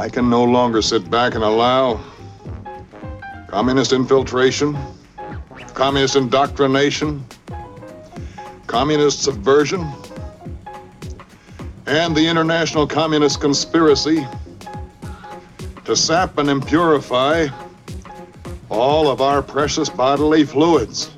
I can no longer sit back and allow communist infiltration, communist indoctrination, communist subversion, and the international communist conspiracy to sap and impurify all of our precious bodily fluids.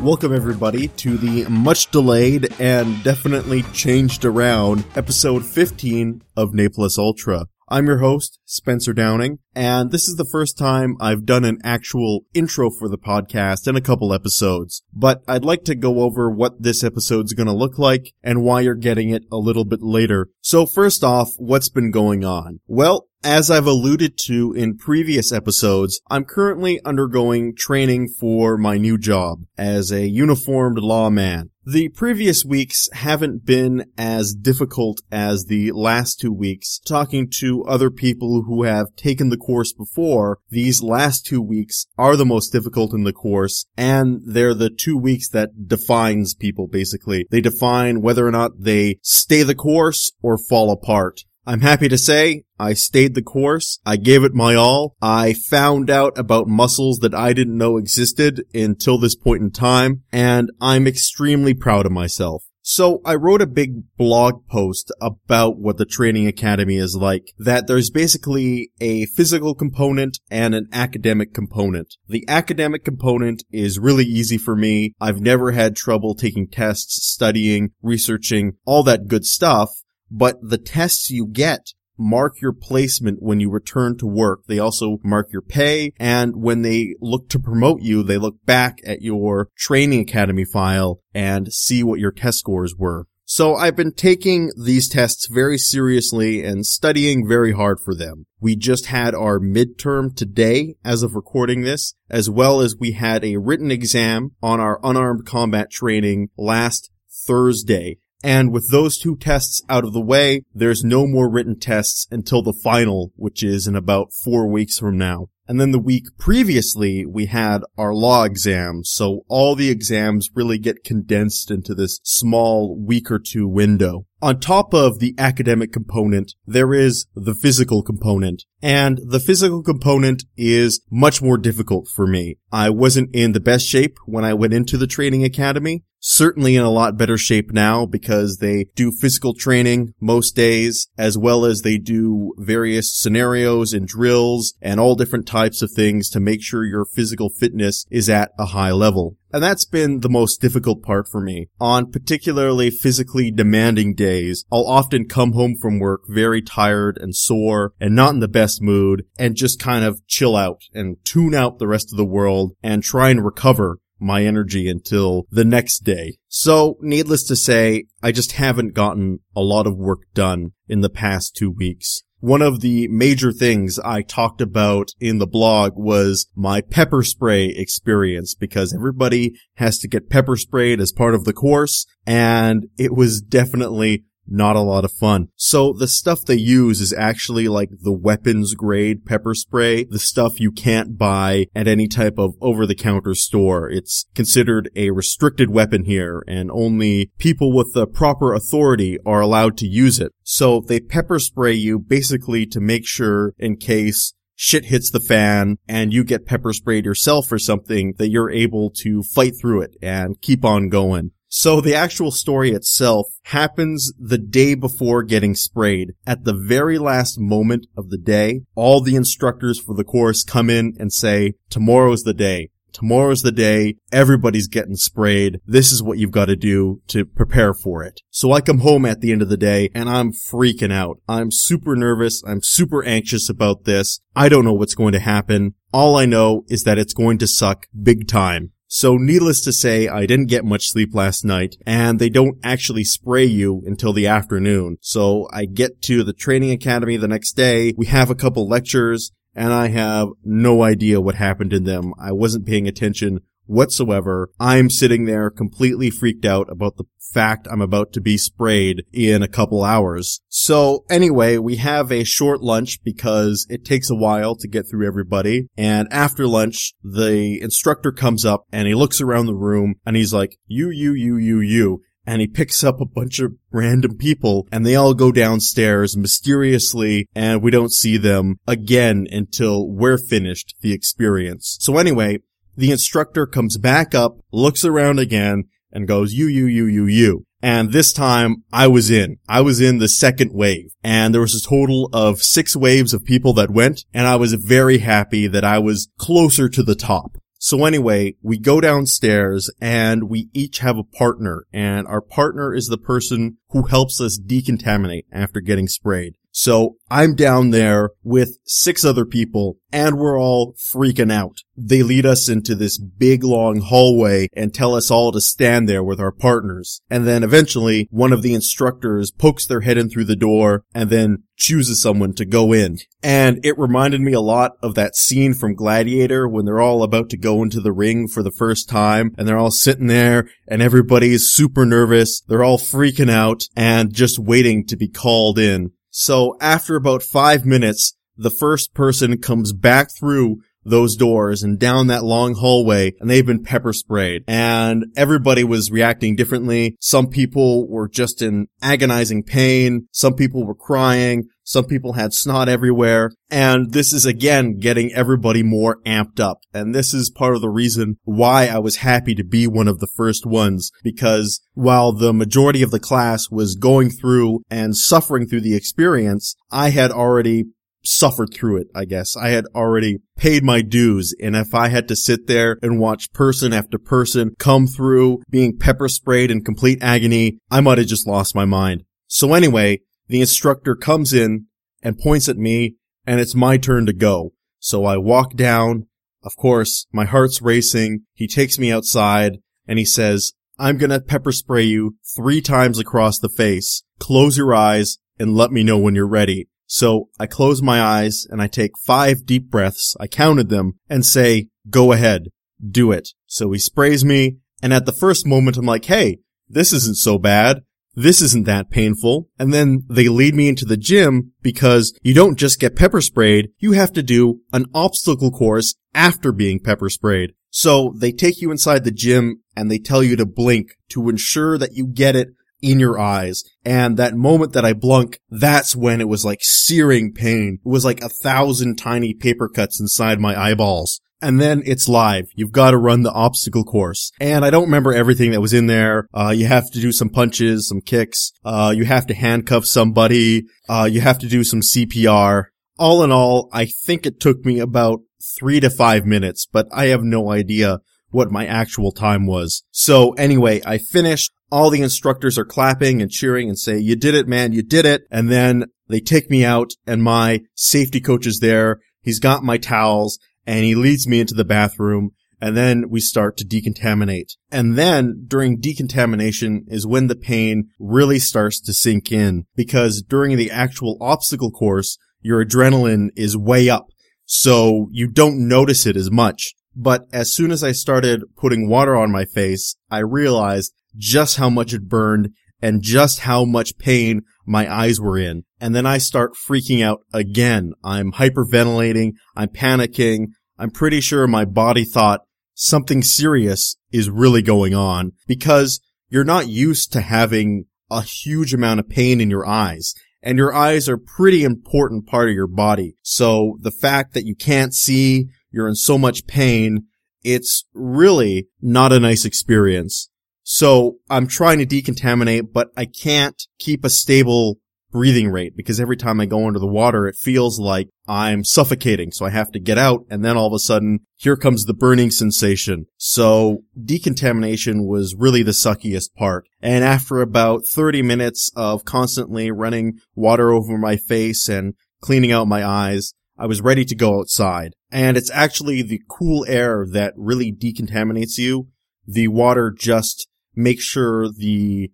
Welcome, everybody, to the much delayed and definitely changed around episode 15 of Ne Plus Ultra. I'm your host, Spencer Downing, and this is the first time I've done an actual intro for the podcast in a couple episodes. But I'd like to go over what this episode's gonna look like and why you're getting it a little bit later. So first off, what's been going on? Well, as I've alluded to in previous episodes, I'm currently undergoing training for my new job as a uniformed lawman. The previous weeks haven't been as difficult as the last two weeks. Talking to other people who have taken the course before, these last two weeks are the most difficult in the course, and they're the two weeks that defines people basically. They define whether or not they stay the course or fall apart. I'm happy to say I stayed the course. I gave it my all. I found out about muscles that I didn't know existed until this point in time, and I'm extremely proud of myself. So I wrote a big blog post about what the training academy is like, that there's basically a physical component and an academic component. The academic component is really easy for me. I've never had trouble taking tests, studying, researching, all that good stuff but the tests you get mark your placement when you return to work. They also mark your pay, and when they look to promote you, they look back at your training academy file and see what your test scores were. So I've been taking these tests very seriously and studying very hard for them. We just had our midterm today as of recording this, as well as we had a written exam on our unarmed combat training last Thursday. And with those two tests out of the way, there's no more written tests until the final, which is in about four weeks from now. And then the week previously, we had our law exam. So all the exams really get condensed into this small week or two window. On top of the academic component, there is the physical component. And the physical component is much more difficult for me. I wasn't in the best shape when I went into the training academy. Certainly in a lot better shape now because they do physical training most days, as well as they do various scenarios and drills and all different types of things to make sure your physical fitness is at a high level. And that's been the most difficult part for me. On particularly physically demanding days, I'll often come home from work very tired and sore and not in the best mood and just kind of chill out and tune out the rest of the world and try and recover my energy until the next day. So, needless to say, I just haven't gotten a lot of work done in the past two weeks. One of the major things I talked about in the blog was my pepper spray experience because everybody has to get pepper sprayed as part of the course and it was definitely not a lot of fun. So the stuff they use is actually like the weapons grade pepper spray, the stuff you can't buy at any type of over-the-counter store. It's considered a restricted weapon here and only people with the proper authority are allowed to use it. So they pepper spray you basically to make sure in case shit hits the fan and you get pepper sprayed yourself or something that you're able to fight through it and keep on going. So the actual story itself happens the day before getting sprayed. At the very last moment of the day, all the instructors for the course come in and say, tomorrow's the day. Tomorrow's the day. Everybody's getting sprayed. This is what you've got to do to prepare for it. So I come home at the end of the day and I'm freaking out. I'm super nervous. I'm super anxious about this. I don't know what's going to happen. All I know is that it's going to suck big time. So needless to say, I didn't get much sleep last night, and they don't actually spray you until the afternoon. So I get to the training academy the next day, we have a couple lectures, and I have no idea what happened in them. I wasn't paying attention whatsoever. I'm sitting there completely freaked out about the fact I'm about to be sprayed in a couple hours. So anyway, we have a short lunch because it takes a while to get through everybody. And after lunch, the instructor comes up and he looks around the room and he's like, you, you, you, you, you. and he picks up a bunch of random people and they all go downstairs mysteriously and we don't see them again until we're finished the experience. So anyway, the instructor comes back up, looks around again, and goes, you, you, you, you, you. And this time I was in. I was in the second wave. And there was a total of six waves of people that went. And I was very happy that I was closer to the top. So anyway, we go downstairs and we each have a partner and our partner is the person who helps us decontaminate after getting sprayed. So I'm down there with six other people and we're all freaking out. They lead us into this big long hallway and tell us all to stand there with our partners. And then eventually one of the instructors pokes their head in through the door and then chooses someone to go in. And it reminded me a lot of that scene from Gladiator when they're all about to go into the ring for the first time and they're all sitting there and everybody's super nervous. They're all freaking out and just waiting to be called in. So after about five minutes, the first person comes back through those doors and down that long hallway and they've been pepper sprayed and everybody was reacting differently. Some people were just in agonizing pain. Some people were crying. Some people had snot everywhere. And this is again getting everybody more amped up. And this is part of the reason why I was happy to be one of the first ones. Because while the majority of the class was going through and suffering through the experience, I had already suffered through it, I guess. I had already paid my dues. And if I had to sit there and watch person after person come through being pepper sprayed in complete agony, I might have just lost my mind. So anyway, the instructor comes in and points at me and it's my turn to go. So I walk down. Of course, my heart's racing. He takes me outside and he says, I'm gonna pepper spray you three times across the face. Close your eyes and let me know when you're ready. So I close my eyes and I take five deep breaths. I counted them and say, go ahead, do it. So he sprays me. And at the first moment, I'm like, Hey, this isn't so bad. This isn't that painful. And then they lead me into the gym because you don't just get pepper sprayed. You have to do an obstacle course after being pepper sprayed. So they take you inside the gym and they tell you to blink to ensure that you get it in your eyes. And that moment that I blunk, that's when it was like searing pain. It was like a thousand tiny paper cuts inside my eyeballs. And then it's live. You've got to run the obstacle course. And I don't remember everything that was in there. Uh, you have to do some punches, some kicks. Uh, you have to handcuff somebody. Uh, you have to do some CPR. All in all, I think it took me about three to five minutes, but I have no idea what my actual time was. So anyway, I finished all the instructors are clapping and cheering and say, you did it, man, you did it. And then they take me out and my safety coach is there. He's got my towels and he leads me into the bathroom and then we start to decontaminate. And then during decontamination is when the pain really starts to sink in because during the actual obstacle course, your adrenaline is way up. So you don't notice it as much. But as soon as I started putting water on my face, I realized just how much it burned and just how much pain my eyes were in. And then I start freaking out again. I'm hyperventilating. I'm panicking. I'm pretty sure my body thought something serious is really going on because you're not used to having a huge amount of pain in your eyes. And your eyes are a pretty important part of your body. So the fact that you can't see, you're in so much pain, it's really not a nice experience. So I'm trying to decontaminate, but I can't keep a stable breathing rate because every time I go under the water, it feels like I'm suffocating. So I have to get out. And then all of a sudden, here comes the burning sensation. So decontamination was really the suckiest part. And after about 30 minutes of constantly running water over my face and cleaning out my eyes, I was ready to go outside. And it's actually the cool air that really decontaminates you. The water just make sure the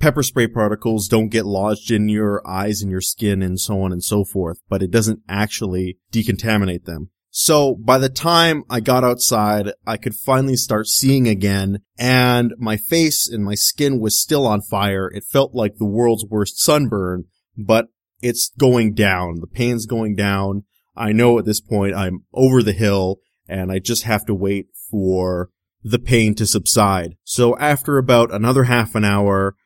pepper spray particles don't get lodged in your eyes and your skin and so on and so forth, but it doesn't actually decontaminate them. So by the time I got outside, I could finally start seeing again and my face and my skin was still on fire. It felt like the world's worst sunburn, but it's going down. The pain's going down. I know at this point I'm over the hill and I just have to wait for the pain to subside. So after about another half an hour,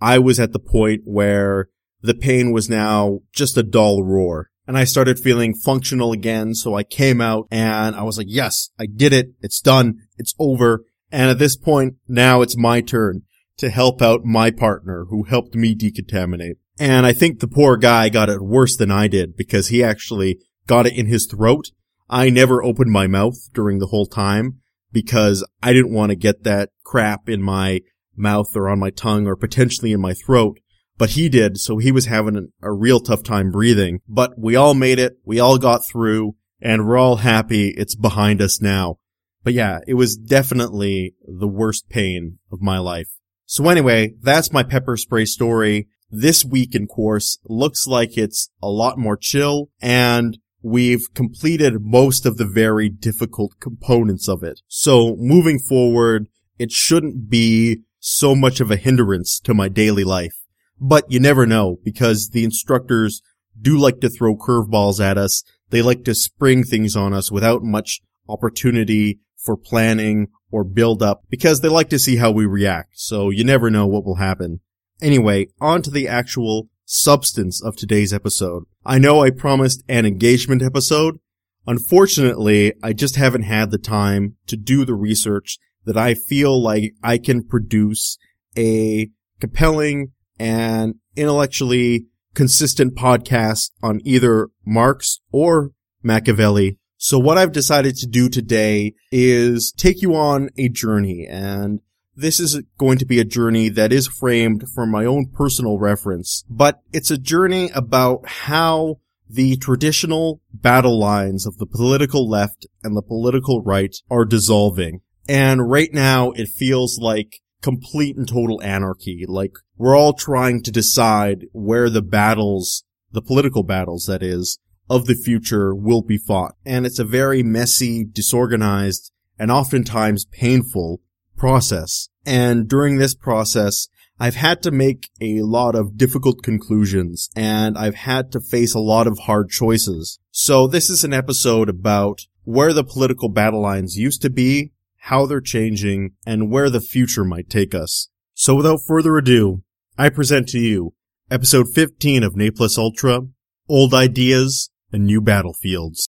I was at the point where the pain was now just a dull roar. And I started feeling functional again. So I came out and I was like, yes, I did it. It's done. It's over. And at this point, now it's my turn to help out my partner who helped me decontaminate. And I think the poor guy got it worse than I did because he actually got it in his throat. I never opened my mouth during the whole time because I didn't want to get that crap in my mouth or on my tongue or potentially in my throat. But he did, so he was having a real tough time breathing. But we all made it. We all got through and we're all happy it's behind us now. But yeah, it was definitely the worst pain of my life. So anyway, that's my pepper spray story. This week in course looks like it's a lot more chill and we've completed most of the very difficult components of it. So moving forward, it shouldn't be so much of a hindrance to my daily life. But you never know because the instructors do like to throw curveballs at us. They like to spring things on us without much opportunity for planning or build up because they like to see how we react. So you never know what will happen. Anyway, on to the actual substance of today's episode. I know I promised an engagement episode. Unfortunately, I just haven't had the time to do the research that I feel like I can produce a compelling and intellectually consistent podcast on either Marx or Machiavelli. So what I've decided to do today is take you on a journey and this is going to be a journey that is framed from my own personal reference, but it's a journey about how the traditional battle lines of the political left and the political right are dissolving. And right now it feels like complete and total anarchy. Like we're all trying to decide where the battles, the political battles that is, of the future will be fought. And it's a very messy, disorganized, and oftentimes painful process. And during this process, I've had to make a lot of difficult conclusions and I've had to face a lot of hard choices. So this is an episode about where the political battle lines used to be how they're changing, and where the future might take us. So without further ado, I present to you episode 15 of Ne Plus Ultra, Old Ideas and New Battlefields.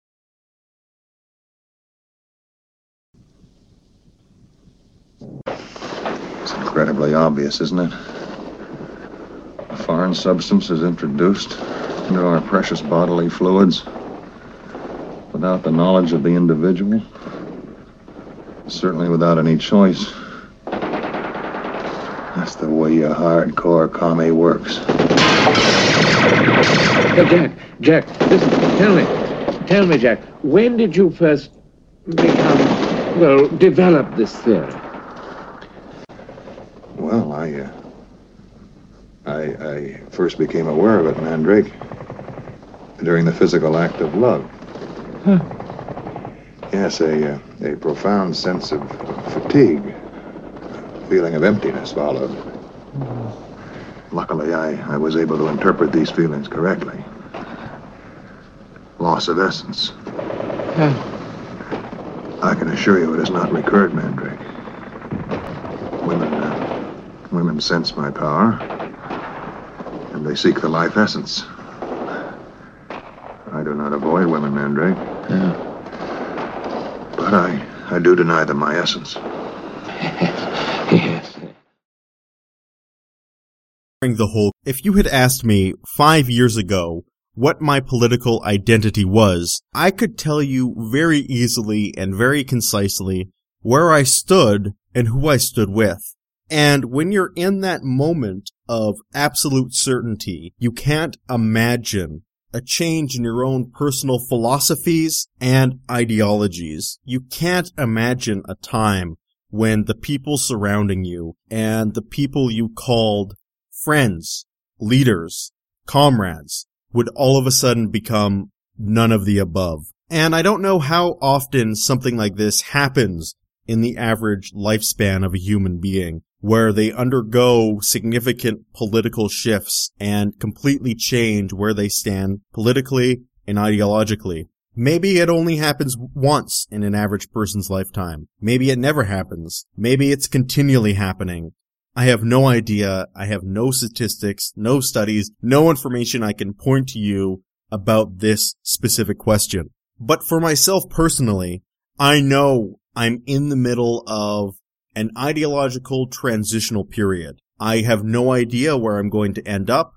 It's incredibly obvious, isn't it? A foreign substance is introduced into our precious bodily fluids without the knowledge of the individual Certainly without any choice. That's the way a hardcore commie works. But Jack, Jack, listen, tell me. Tell me, Jack, when did you first become, well, develop this theory? Well, I, uh, I, I first became aware of it, Mandrake, during the physical act of love. Huh. Yes, a, uh, a profound sense of fatigue, a feeling of emptiness followed. Luckily, I, I was able to interpret these feelings correctly. Loss of essence. I can assure you it has not recurred, Mandrake. Women, women sense my power, and they seek the life essence. I do not avoid women, Mandrake. Yeah. But I, I do deny them my essence. yes. During the whole, if you had asked me five years ago what my political identity was, I could tell you very easily and very concisely where I stood and who I stood with. And when you're in that moment of absolute certainty, you can't imagine a change in your own personal philosophies and ideologies. You can't imagine a time when the people surrounding you and the people you called friends, leaders, comrades would all of a sudden become none of the above. And I don't know how often something like this happens in the average lifespan of a human being where they undergo significant political shifts and completely change where they stand politically and ideologically. Maybe it only happens once in an average person's lifetime. Maybe it never happens. Maybe it's continually happening. I have no idea. I have no statistics, no studies, no information I can point to you about this specific question. But for myself personally, I know I'm in the middle of an ideological transitional period. I have no idea where I'm going to end up.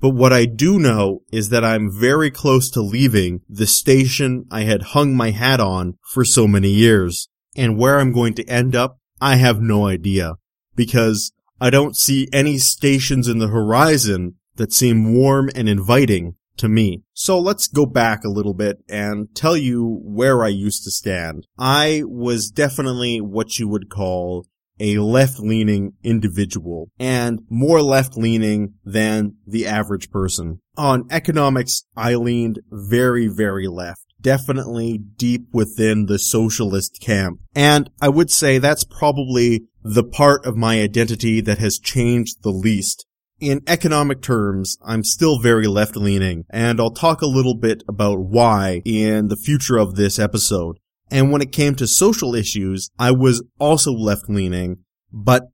But what I do know is that I'm very close to leaving the station I had hung my hat on for so many years. And where I'm going to end up, I have no idea. Because I don't see any stations in the horizon that seem warm and inviting to me. So let's go back a little bit and tell you where I used to stand. I was definitely what you would call a left-leaning individual and more left-leaning than the average person. On economics, I leaned very, very left. Definitely deep within the socialist camp. And I would say that's probably the part of my identity that has changed the least. In economic terms, I'm still very left leaning, and I'll talk a little bit about why in the future of this episode. And when it came to social issues, I was also left leaning, but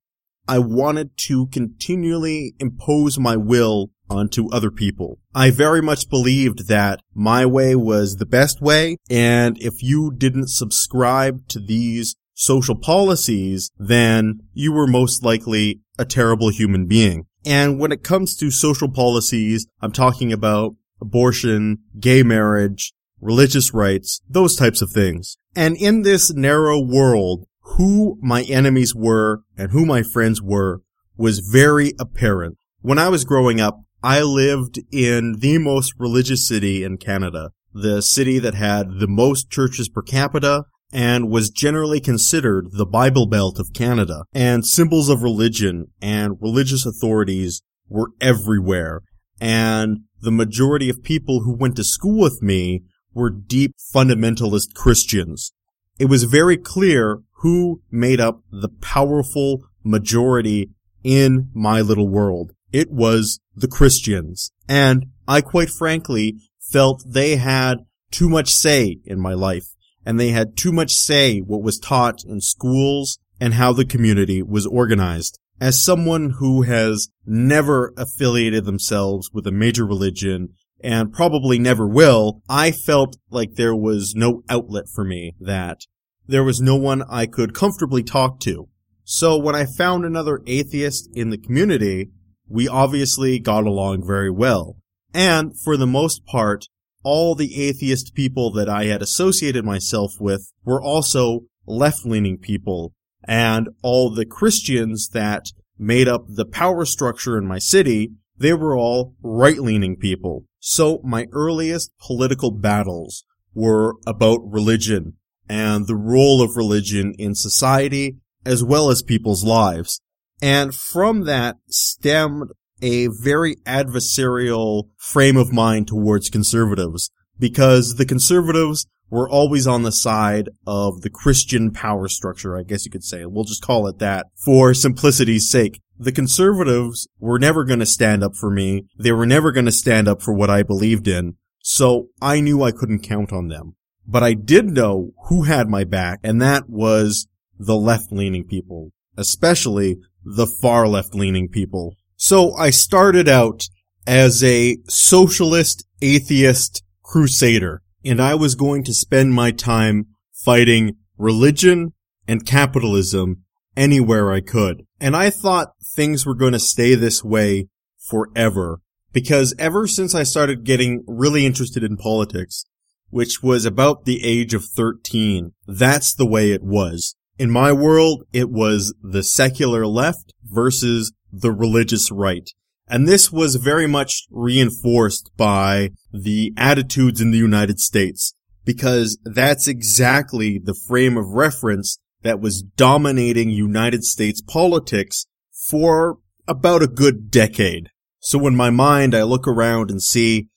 I wanted to continually impose my will onto other people. I very much believed that my way was the best way, and if you didn't subscribe to these social policies, then you were most likely a terrible human being. And when it comes to social policies, I'm talking about abortion, gay marriage, religious rights, those types of things. And in this narrow world, who my enemies were and who my friends were was very apparent. When I was growing up, I lived in the most religious city in Canada, the city that had the most churches per capita and was generally considered the Bible Belt of Canada. And symbols of religion and religious authorities were everywhere. And the majority of people who went to school with me were deep fundamentalist Christians. It was very clear who made up the powerful majority in my little world. It was the Christians. And I quite frankly felt they had too much say in my life and they had too much say what was taught in schools and how the community was organized. As someone who has never affiliated themselves with a major religion and probably never will, I felt like there was no outlet for me, that there was no one I could comfortably talk to. So when I found another atheist in the community, we obviously got along very well. And for the most part, all the atheist people that I had associated myself with were also left-leaning people, and all the Christians that made up the power structure in my city, they were all right-leaning people. So my earliest political battles were about religion and the role of religion in society as well as people's lives. And from that stemmed a very adversarial frame of mind towards conservatives because the conservatives were always on the side of the Christian power structure, I guess you could say. We'll just call it that for simplicity's sake. The conservatives were never going to stand up for me. They were never going to stand up for what I believed in. So I knew I couldn't count on them. But I did know who had my back, and that was the left-leaning people, especially the far left-leaning people. So I started out as a socialist atheist crusader, and I was going to spend my time fighting religion and capitalism anywhere I could. And I thought things were going to stay this way forever. Because ever since I started getting really interested in politics, which was about the age of 13, that's the way it was. In my world, it was the secular left versus the religious right. And this was very much reinforced by the attitudes in the United States, because that's exactly the frame of reference that was dominating United States politics for about a good decade. So in my mind, I look around and see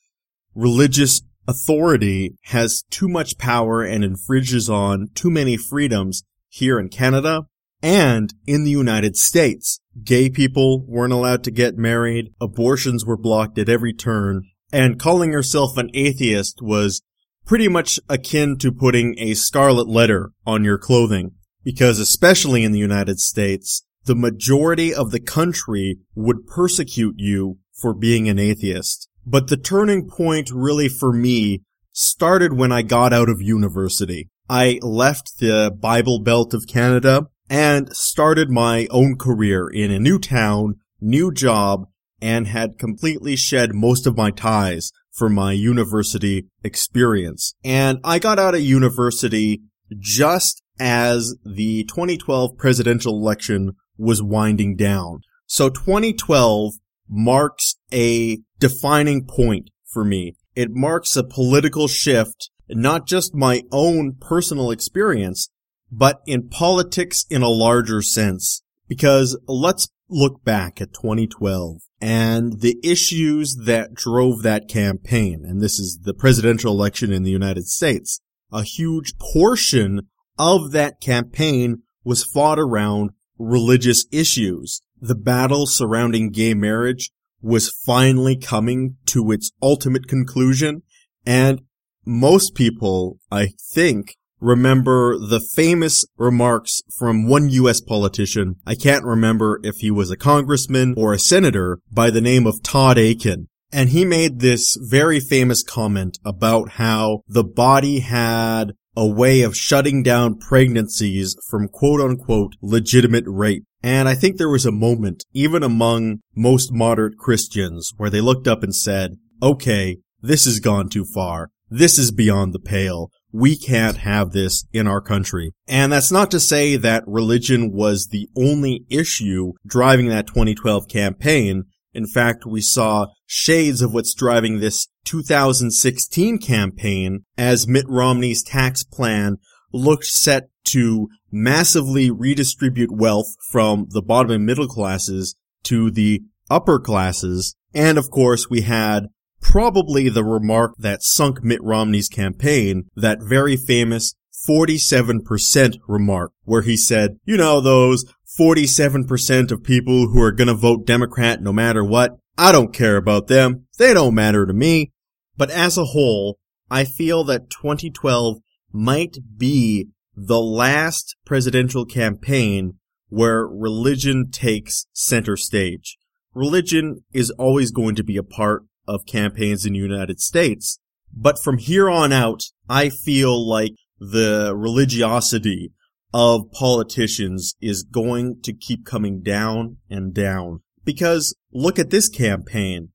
religious authority has too much power and infringes on too many freedoms here in Canada and in the United States. Gay people weren't allowed to get married, abortions were blocked at every turn, and calling yourself an atheist was pretty much akin to putting a scarlet letter on your clothing. Because especially in the United States, the majority of the country would persecute you for being an atheist. But the turning point really for me started when I got out of university. I left the Bible Belt of Canada and started my own career in a new town, new job, and had completely shed most of my ties from my university experience. And I got out of university just as the 2012 presidential election was winding down. So 2012 marks a defining point for me. It marks a political shift, not just my own personal experience, but in politics in a larger sense. Because let's look back at 2012 and the issues that drove that campaign. And this is the presidential election in the United States. A huge portion of that campaign was fought around religious issues. The battle surrounding gay marriage was finally coming to its ultimate conclusion. And most people, I think, remember the famous remarks from one U.S. politician. I can't remember if he was a congressman or a senator by the name of Todd Akin. And he made this very famous comment about how the body had a way of shutting down pregnancies from quote unquote legitimate rape. And I think there was a moment, even among most moderate Christians, where they looked up and said, okay, this has gone too far. This is beyond the pale. We can't have this in our country. And that's not to say that religion was the only issue driving that 2012 campaign. In fact, we saw shades of what's driving this 2016 campaign as Mitt Romney's tax plan looked set to massively redistribute wealth from the bottom and middle classes to the upper classes. And of course, we had probably the remark that sunk Mitt Romney's campaign, that very famous 47% remark, where he said, you know, those 47% of people who are gonna vote Democrat no matter what, I don't care about them. They don't matter to me. But as a whole, I feel that 2012 might be the last presidential campaign where religion takes center stage. Religion is always going to be a part of campaigns in the United States, but from here on out, I feel like the religiosity of politicians is going to keep coming down and down. Because look at this campaign.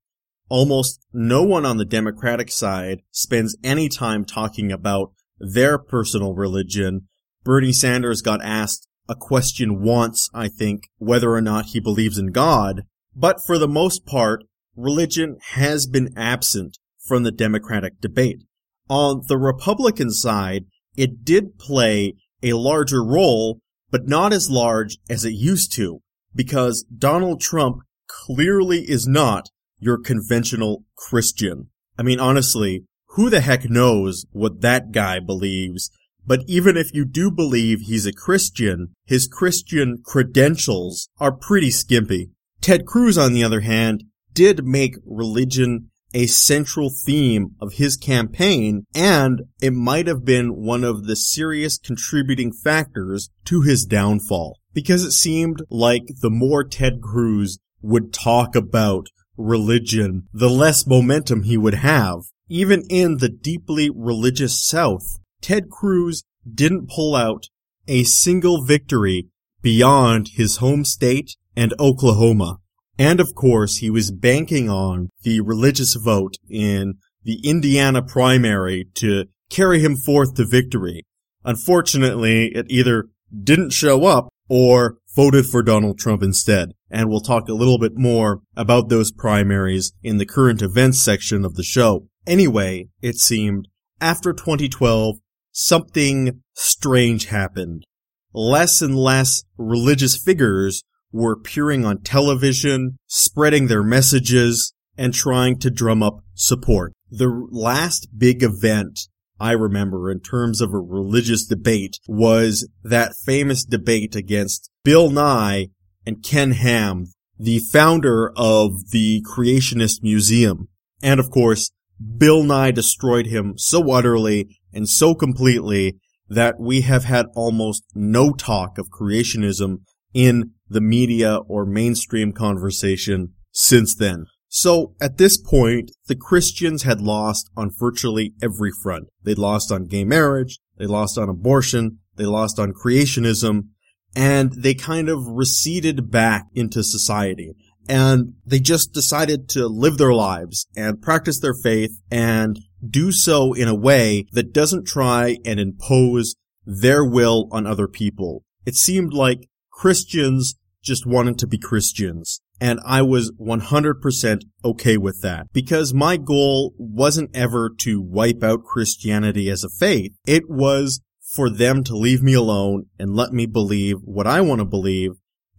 Almost no one on the Democratic side spends any time talking about their personal religion. Bernie Sanders got asked a question once, I think, whether or not he believes in God. But for the most part, religion has been absent from the Democratic debate. On the Republican side, it did play a larger role, but not as large as it used to, because Donald Trump clearly is not your conventional Christian. I mean, honestly, who the heck knows what that guy believes? But even if you do believe he's a Christian, his Christian credentials are pretty skimpy. Ted Cruz, on the other hand, did make religion a central theme of his campaign, and it might have been one of the serious contributing factors to his downfall. Because it seemed like the more Ted Cruz would talk about religion, the less momentum he would have. Even in the deeply religious South, Ted Cruz didn't pull out a single victory beyond his home state and Oklahoma. And of course, he was banking on the religious vote in the Indiana primary to carry him forth to victory. Unfortunately, it either didn't show up or voted for Donald Trump instead. And we'll talk a little bit more about those primaries in the current events section of the show. Anyway, it seemed, after 2012, something strange happened. Less and less religious figures were appearing on television, spreading their messages, and trying to drum up support. The last big event I remember in terms of a religious debate was that famous debate against Bill Nye and Ken Ham, the founder of the Creationist Museum. And of course, Bill Nye destroyed him so utterly and so completely that we have had almost no talk of creationism in the media or mainstream conversation since then. So at this point, the Christians had lost on virtually every front. They lost on gay marriage, they lost on abortion, they lost on creationism, and they kind of receded back into society. And they just decided to live their lives and practice their faith and do so in a way that doesn't try and impose their will on other people. It seemed like Christians just wanted to be Christians. And I was 100% okay with that because my goal wasn't ever to wipe out Christianity as a faith. It was for them to leave me alone and let me believe what I want to believe.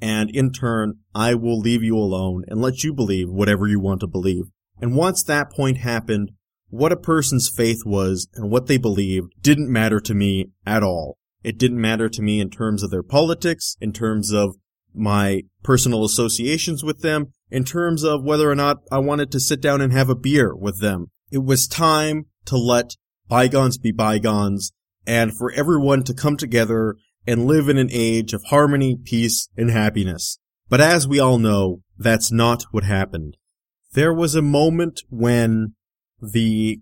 And in turn, I will leave you alone and let you believe whatever you want to believe. And once that point happened, what a person's faith was and what they believed didn't matter to me at all. It didn't matter to me in terms of their politics, in terms of my personal associations with them, in terms of whether or not I wanted to sit down and have a beer with them. It was time to let bygones be bygones and for everyone to come together and live in an age of harmony, peace, and happiness. But as we all know, that's not what happened. There was a moment when the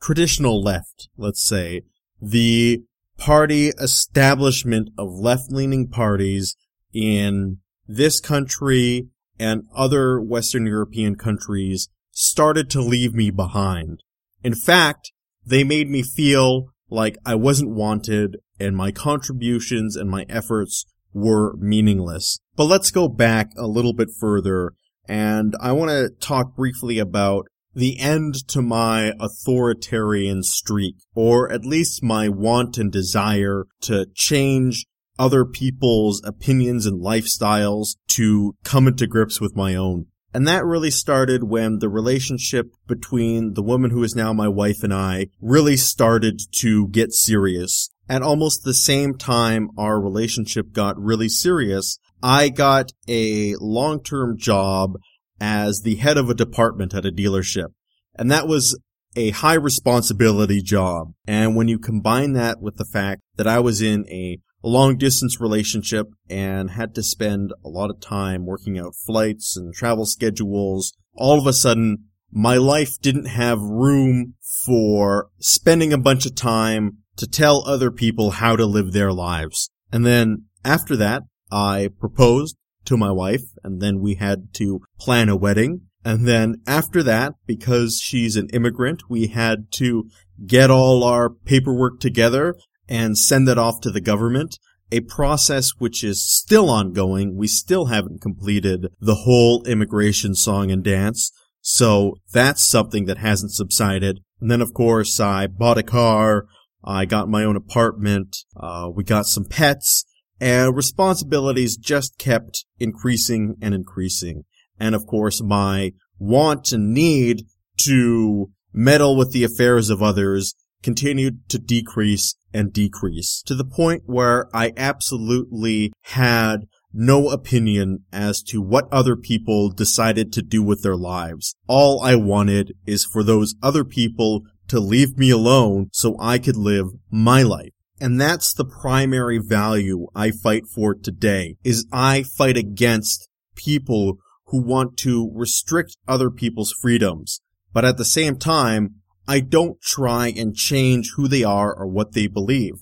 traditional left, let's say, the party establishment of left-leaning parties in this country and other Western European countries started to leave me behind. In fact, they made me feel like I wasn't wanted and my contributions and my efforts were meaningless. But let's go back a little bit further and I want to talk briefly about the end to my authoritarian streak, or at least my want and desire to change other people's opinions and lifestyles to come into grips with my own. And that really started when the relationship between the woman who is now my wife and I really started to get serious. At almost the same time our relationship got really serious, I got a long-term job as the head of a department at a dealership. And that was a high responsibility job. And when you combine that with the fact that I was in a long distance relationship and had to spend a lot of time working out flights and travel schedules, all of a sudden my life didn't have room for spending a bunch of time to tell other people how to live their lives. And then after that, I proposed to my wife and then we had to plan a wedding. And then after that, because she's an immigrant, we had to get all our paperwork together and send it off to the government. A process which is still ongoing. We still haven't completed the whole immigration song and dance. So that's something that hasn't subsided. And then of course I bought a car. I got my own apartment. Uh, we got some pets and responsibilities just kept increasing and increasing. And of course my want and need to meddle with the affairs of others continued to decrease and decrease to the point where I absolutely had no opinion as to what other people decided to do with their lives. All I wanted is for those other people to leave me alone so I could live my life. And that's the primary value I fight for today, is I fight against people who want to restrict other people's freedoms. But at the same time, I don't try and change who they are or what they believe.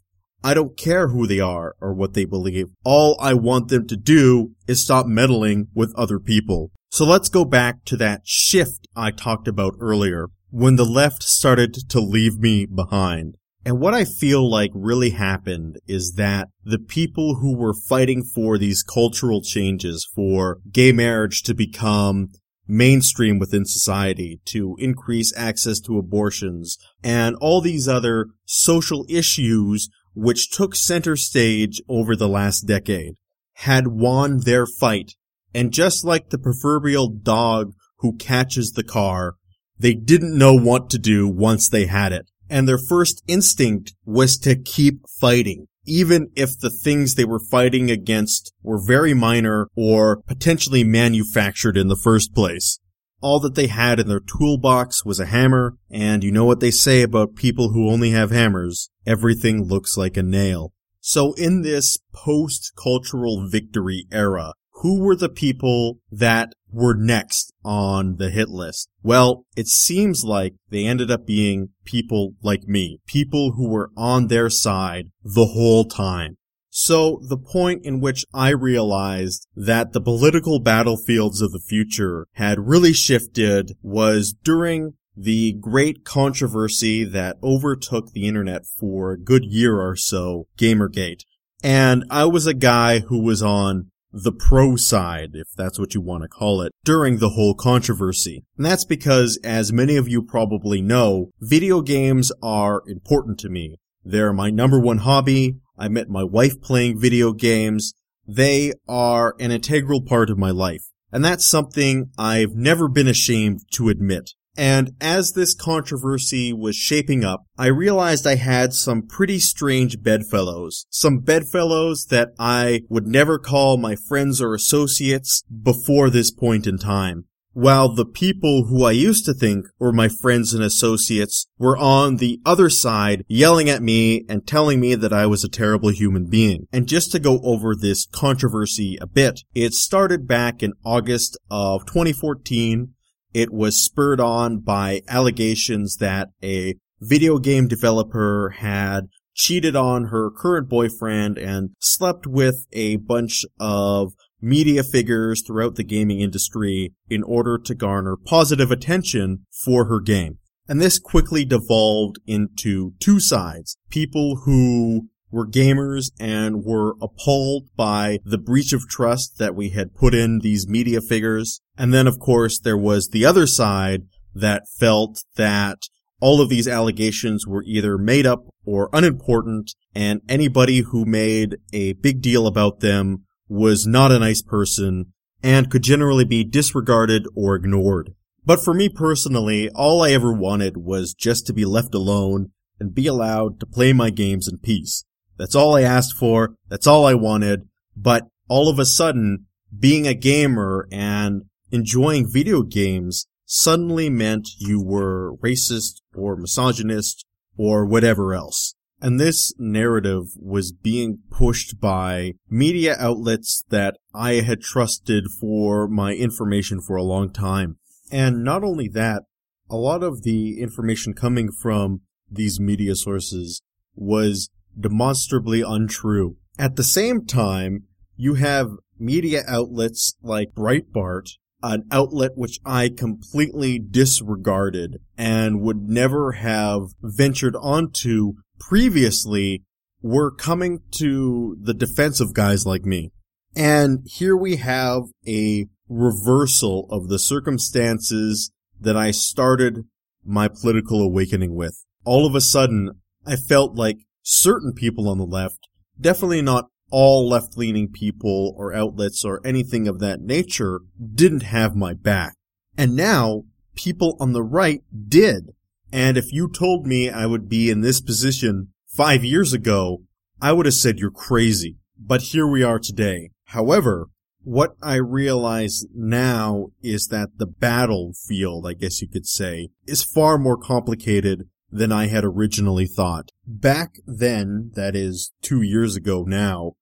I don't care who they are or what they believe. All I want them to do is stop meddling with other people. So let's go back to that shift I talked about earlier when the left started to leave me behind. And what I feel like really happened is that the people who were fighting for these cultural changes, for gay marriage to become mainstream within society, to increase access to abortions, and all these other social issues which took center stage over the last decade, had won their fight. And just like the proverbial dog who catches the car, they didn't know what to do once they had it. And their first instinct was to keep fighting even if the things they were fighting against were very minor or potentially manufactured in the first place. All that they had in their toolbox was a hammer, and you know what they say about people who only have hammers. Everything looks like a nail. So in this post-cultural victory era, who were the people that were next on the hit list? Well, it seems like they ended up being people like me, people who were on their side the whole time. So the point in which I realized that the political battlefields of the future had really shifted was during the great controversy that overtook the internet for a good year or so, Gamergate. And I was a guy who was on the pro side, if that's what you want to call it, during the whole controversy. And that's because, as many of you probably know, video games are important to me. They're my number one hobby. I met my wife playing video games. They are an integral part of my life. And that's something I've never been ashamed to admit. And as this controversy was shaping up, I realized I had some pretty strange bedfellows. Some bedfellows that I would never call my friends or associates before this point in time. While the people who I used to think were my friends and associates were on the other side yelling at me and telling me that I was a terrible human being. And just to go over this controversy a bit, it started back in August of 2014 it was spurred on by allegations that a video game developer had cheated on her current boyfriend and slept with a bunch of media figures throughout the gaming industry in order to garner positive attention for her game. And this quickly devolved into two sides. People who were gamers and were appalled by the breach of trust that we had put in these media figures. And then, of course, there was the other side that felt that all of these allegations were either made up or unimportant, and anybody who made a big deal about them was not a nice person and could generally be disregarded or ignored. But for me personally, all I ever wanted was just to be left alone and be allowed to play my games in peace. That's all I asked for. That's all I wanted. But all of a sudden, being a gamer and enjoying video games suddenly meant you were racist or misogynist or whatever else. And this narrative was being pushed by media outlets that I had trusted for my information for a long time. And not only that, a lot of the information coming from these media sources was demonstrably untrue. At the same time, you have media outlets like Breitbart, an outlet which I completely disregarded and would never have ventured onto previously, were coming to the defense of guys like me. And here we have a reversal of the circumstances that I started my political awakening with. All of a sudden, I felt like certain people on the left, definitely not all left leaning people or outlets or anything of that nature, didn't have my back. And now, people on the right did. And if you told me I would be in this position five years ago, I would have said you're crazy. But here we are today. However, what I realize now is that the battlefield, I guess you could say, is far more complicated than I had originally thought. Back then, that is two years ago now,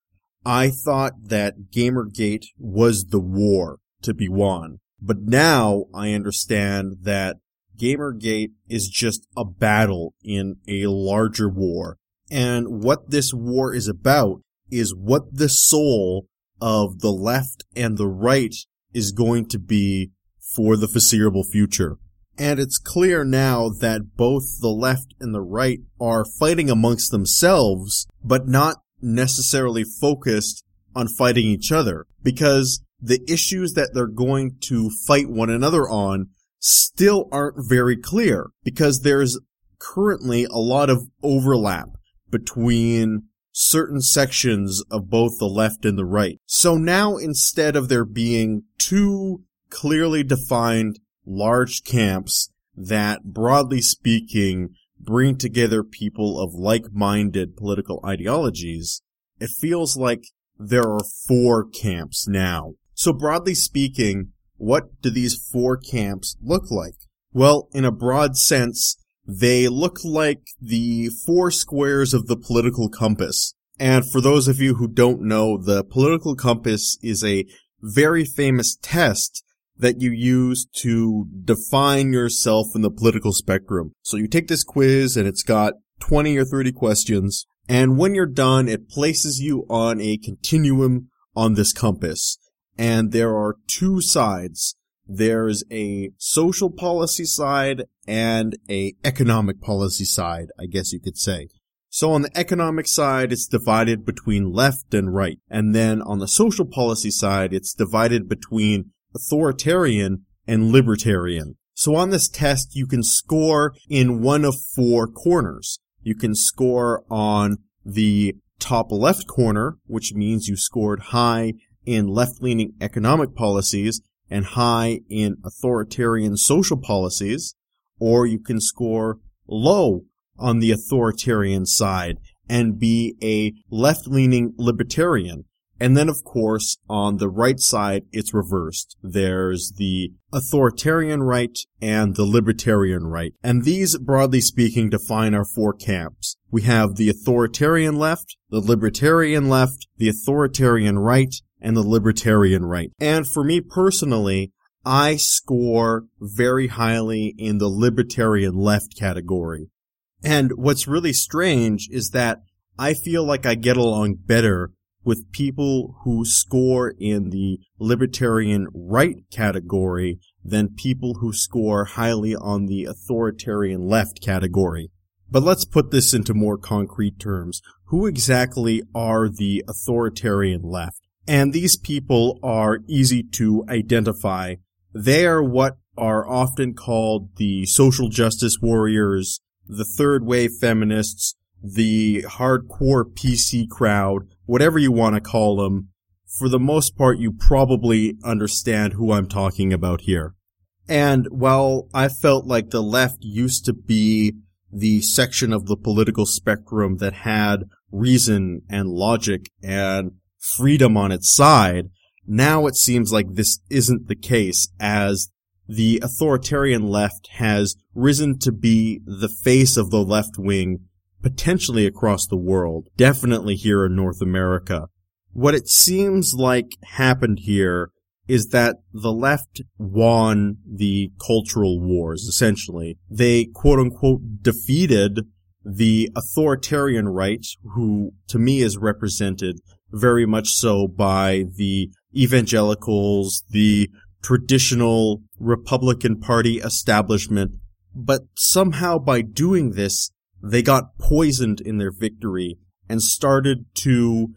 I thought that Gamergate was the war to be won. But now I understand that Gamergate is just a battle in a larger war. And what this war is about is what the soul of the left and the right is going to be for the foreseeable future. And it's clear now that both the left and the right are fighting amongst themselves, but not necessarily focused on fighting each other. Because the issues that they're going to fight one another on still aren't very clear. Because there's currently a lot of overlap between certain sections of both the left and the right. So now instead of there being two clearly defined large camps that, broadly speaking, bring together people of like-minded political ideologies, it feels like there are four camps now. So broadly speaking, what do these four camps look like? Well, in a broad sense, they look like the four squares of the political compass. And for those of you who don't know, the political compass is a very famous test that you use to define yourself in the political spectrum. So you take this quiz and it's got 20 or 30 questions. And when you're done, it places you on a continuum on this compass. And there are two sides. There's a social policy side and a economic policy side, I guess you could say. So on the economic side, it's divided between left and right. And then on the social policy side, it's divided between authoritarian and libertarian. So on this test, you can score in one of four corners. You can score on the top left corner, which means you scored high in left-leaning economic policies and high in authoritarian social policies, or you can score low on the authoritarian side and be a left-leaning libertarian. And then, of course, on the right side, it's reversed. There's the authoritarian right and the libertarian right. And these, broadly speaking, define our four camps. We have the authoritarian left, the libertarian left, the authoritarian right, and the libertarian right. And for me personally, I score very highly in the libertarian left category. And what's really strange is that I feel like I get along better with people who score in the libertarian right category than people who score highly on the authoritarian left category. But let's put this into more concrete terms. Who exactly are the authoritarian left? And these people are easy to identify. They are what are often called the social justice warriors, the third wave feminists, the hardcore PC crowd, whatever you want to call them, for the most part, you probably understand who I'm talking about here. And while I felt like the left used to be the section of the political spectrum that had reason and logic and freedom on its side, now it seems like this isn't the case as the authoritarian left has risen to be the face of the left wing potentially across the world, definitely here in North America. What it seems like happened here is that the left won the cultural wars, essentially. They quote unquote defeated the authoritarian right, who to me is represented very much so by the evangelicals, the traditional Republican Party establishment, but somehow by doing this, they got poisoned in their victory and started to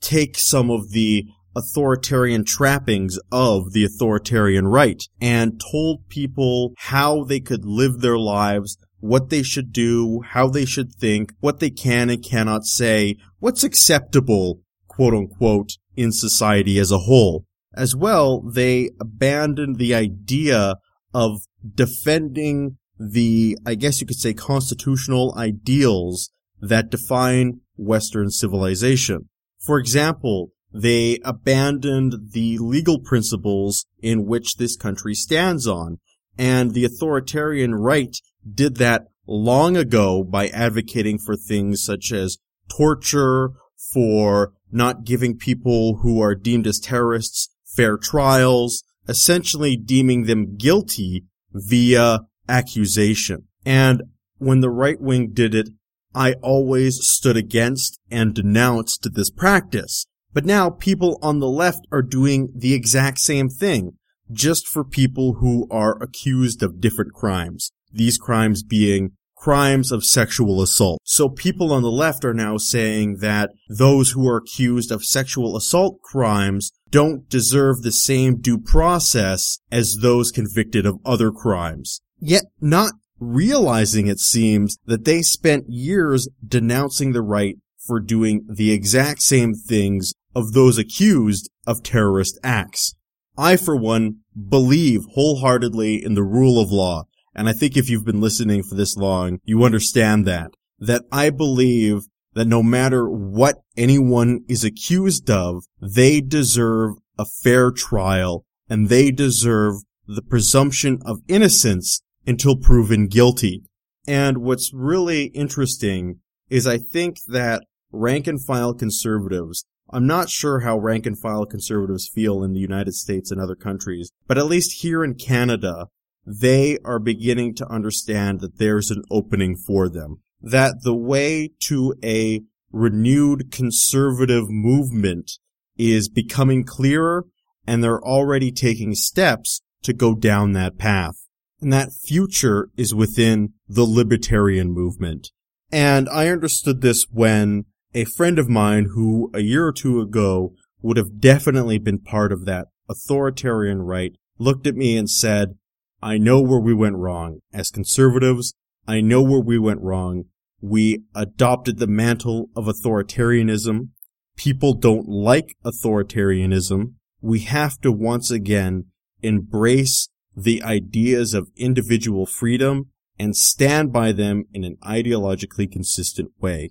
take some of the authoritarian trappings of the authoritarian right and told people how they could live their lives, what they should do, how they should think, what they can and cannot say, what's acceptable, quote unquote, in society as a whole. As well, they abandoned the idea of defending the, I guess you could say, constitutional ideals that define Western civilization. For example, they abandoned the legal principles in which this country stands on, and the authoritarian right did that long ago by advocating for things such as torture, for not giving people who are deemed as terrorists fair trials, essentially deeming them guilty via accusation. And when the right wing did it, I always stood against and denounced this practice. But now people on the left are doing the exact same thing, just for people who are accused of different crimes. These crimes being crimes of sexual assault. So people on the left are now saying that those who are accused of sexual assault crimes don't deserve the same due process as those convicted of other crimes. Yet not realizing, it seems, that they spent years denouncing the right for doing the exact same things of those accused of terrorist acts. I, for one, believe wholeheartedly in the rule of law and I think if you've been listening for this long, you understand that. That I believe that no matter what anyone is accused of, they deserve a fair trial and they deserve the presumption of innocence until proven guilty. And what's really interesting is I think that rank and file conservatives, I'm not sure how rank and file conservatives feel in the United States and other countries, but at least here in Canada, they are beginning to understand that there's an opening for them. That the way to a renewed conservative movement is becoming clearer and they're already taking steps to go down that path. And that future is within the libertarian movement. And I understood this when a friend of mine who a year or two ago would have definitely been part of that authoritarian right looked at me and said, I know where we went wrong. As conservatives, I know where we went wrong. We adopted the mantle of authoritarianism. People don't like authoritarianism. We have to once again embrace the ideas of individual freedom and stand by them in an ideologically consistent way.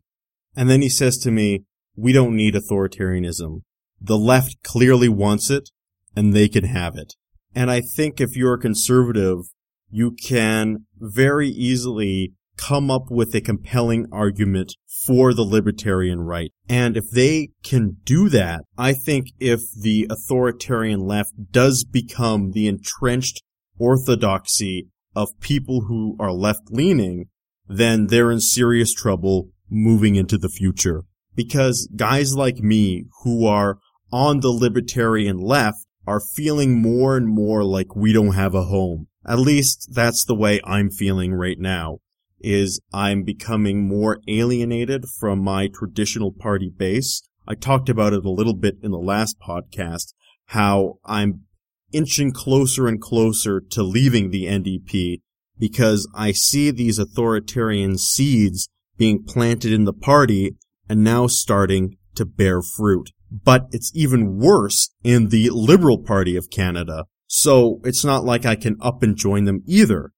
And then he says to me, we don't need authoritarianism. The left clearly wants it and they can have it. And I think if you're a conservative, you can very easily come up with a compelling argument for the libertarian right. And if they can do that, I think if the authoritarian left does become the entrenched orthodoxy of people who are left leaning, then they're in serious trouble moving into the future. Because guys like me who are on the libertarian left are feeling more and more like we don't have a home. At least that's the way I'm feeling right now. Is I'm becoming more alienated from my traditional party base. I talked about it a little bit in the last podcast, how I'm inching closer and closer to leaving the NDP because I see these authoritarian seeds being planted in the party and now starting to bear fruit. But it's even worse in the Liberal Party of Canada. So it's not like I can up and join them either.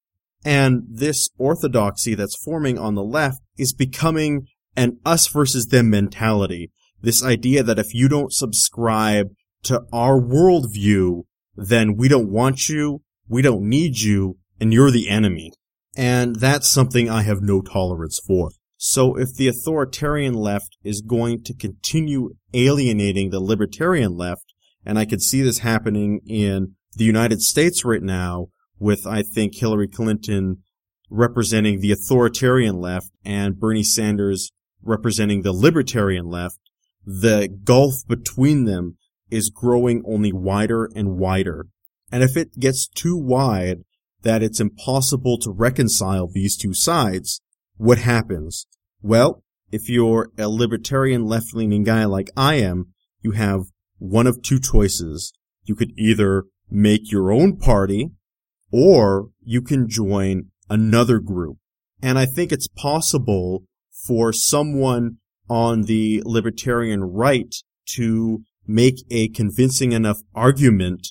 And this orthodoxy that's forming on the left is becoming an us versus them mentality. This idea that if you don't subscribe to our worldview, then we don't want you, we don't need you, and you're the enemy. And that's something I have no tolerance for. So if the authoritarian left is going to continue alienating the libertarian left, and I could see this happening in the United States right now with, I think, Hillary Clinton representing the authoritarian left and Bernie Sanders representing the libertarian left, the gulf between them is growing only wider and wider. And if it gets too wide that it's impossible to reconcile these two sides, what happens? Well, if you're a libertarian left leaning guy like I am, you have one of two choices. You could either make your own party or you can join another group. And I think it's possible for someone on the libertarian right to make a convincing enough argument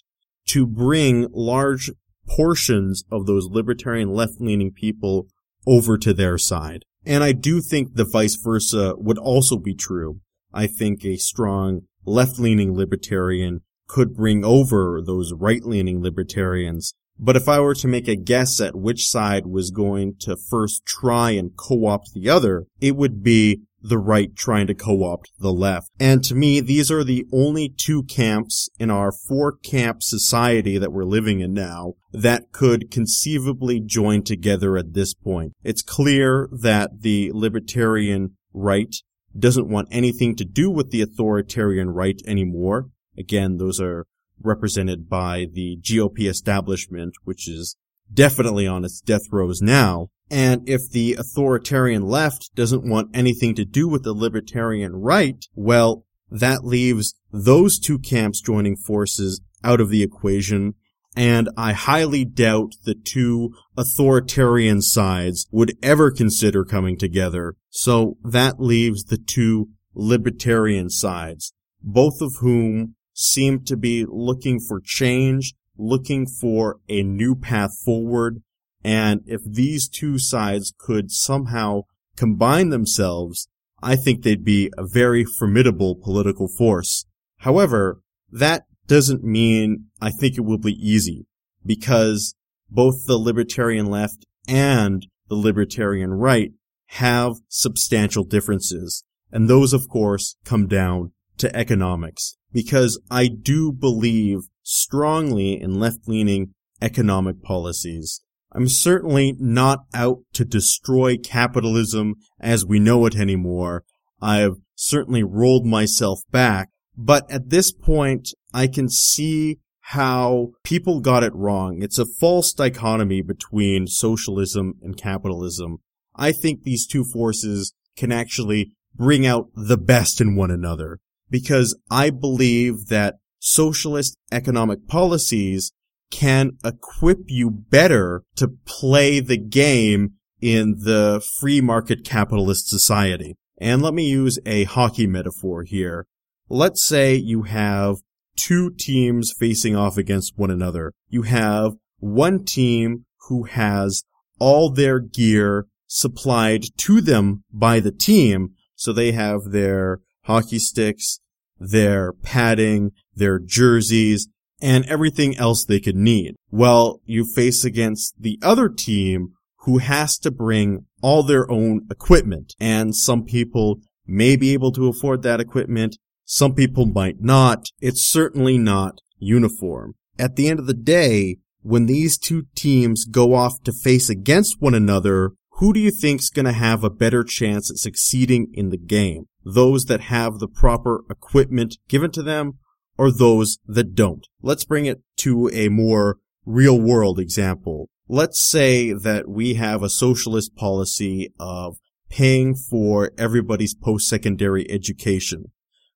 to bring large portions of those libertarian left leaning people over to their side. And I do think the vice versa would also be true. I think a strong left-leaning libertarian could bring over those right-leaning libertarians. But if I were to make a guess at which side was going to first try and co-opt the other, it would be the right trying to co-opt the left. And to me, these are the only two camps in our four camp society that we're living in now that could conceivably join together at this point. It's clear that the libertarian right doesn't want anything to do with the authoritarian right anymore. Again, those are represented by the GOP establishment, which is definitely on its death rows now. And if the authoritarian left doesn't want anything to do with the libertarian right, well, that leaves those two camps joining forces out of the equation. And I highly doubt the two authoritarian sides would ever consider coming together. So that leaves the two libertarian sides, both of whom seem to be looking for change, looking for a new path forward, and if these two sides could somehow combine themselves, I think they'd be a very formidable political force. However, that doesn't mean I think it will be easy because both the libertarian left and the libertarian right have substantial differences. And those, of course, come down to economics. Because I do believe strongly in left-leaning economic policies. I'm certainly not out to destroy capitalism as we know it anymore. I've certainly rolled myself back, but at this point, I can see how people got it wrong. It's a false dichotomy between socialism and capitalism. I think these two forces can actually bring out the best in one another because I believe that socialist economic policies can equip you better to play the game in the free market capitalist society. And let me use a hockey metaphor here. Let's say you have two teams facing off against one another. You have one team who has all their gear supplied to them by the team. So they have their hockey sticks, their padding, their jerseys, and everything else they could need. Well, you face against the other team who has to bring all their own equipment. And some people may be able to afford that equipment. Some people might not. It's certainly not uniform. At the end of the day, when these two teams go off to face against one another, who do you think's going to have a better chance at succeeding in the game? Those that have the proper equipment given to them or those that don't. Let's bring it to a more real world example. Let's say that we have a socialist policy of paying for everybody's post-secondary education.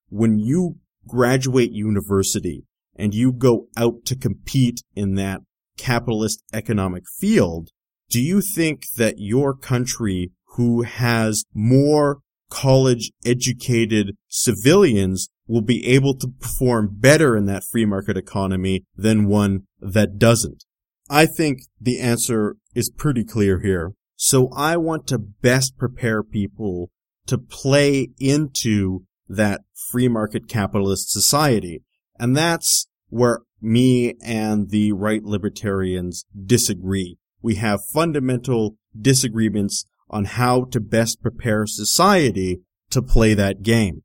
When you graduate university and you go out to compete in that capitalist economic field, do you think that your country who has more college educated civilians will be able to perform better in that free market economy than one that doesn't? I think the answer is pretty clear here. So I want to best prepare people to play into that free market capitalist society. And that's where me and the right libertarians disagree. We have fundamental disagreements on how to best prepare society to play that game.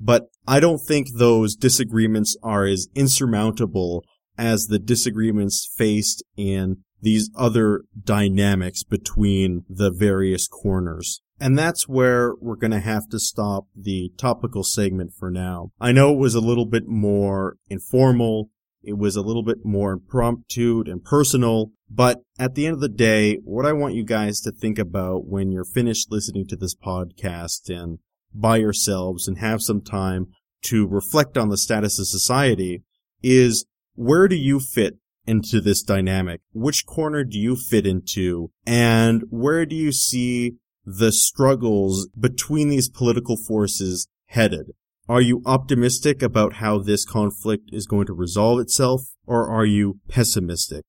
But I don't think those disagreements are as insurmountable as the disagreements faced in these other dynamics between the various corners. And that's where we're going to have to stop the topical segment for now. I know it was a little bit more informal. It was a little bit more impromptu and personal, but at the end of the day, what I want you guys to think about when you're finished listening to this podcast and by yourselves and have some time to reflect on the status of society is where do you fit into this dynamic? Which corner do you fit into? And where do you see the struggles between these political forces headed? Are you optimistic about how this conflict is going to resolve itself, or are you pessimistic?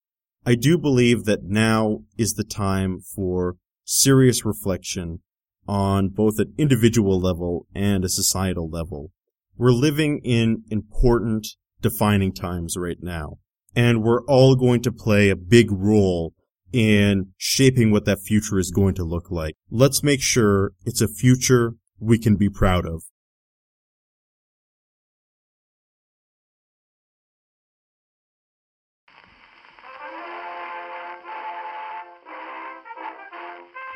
I do believe that now is the time for serious reflection on both an individual level and a societal level. We're living in important defining times right now, and we're all going to play a big role in shaping what that future is going to look like. Let's make sure it's a future we can be proud of.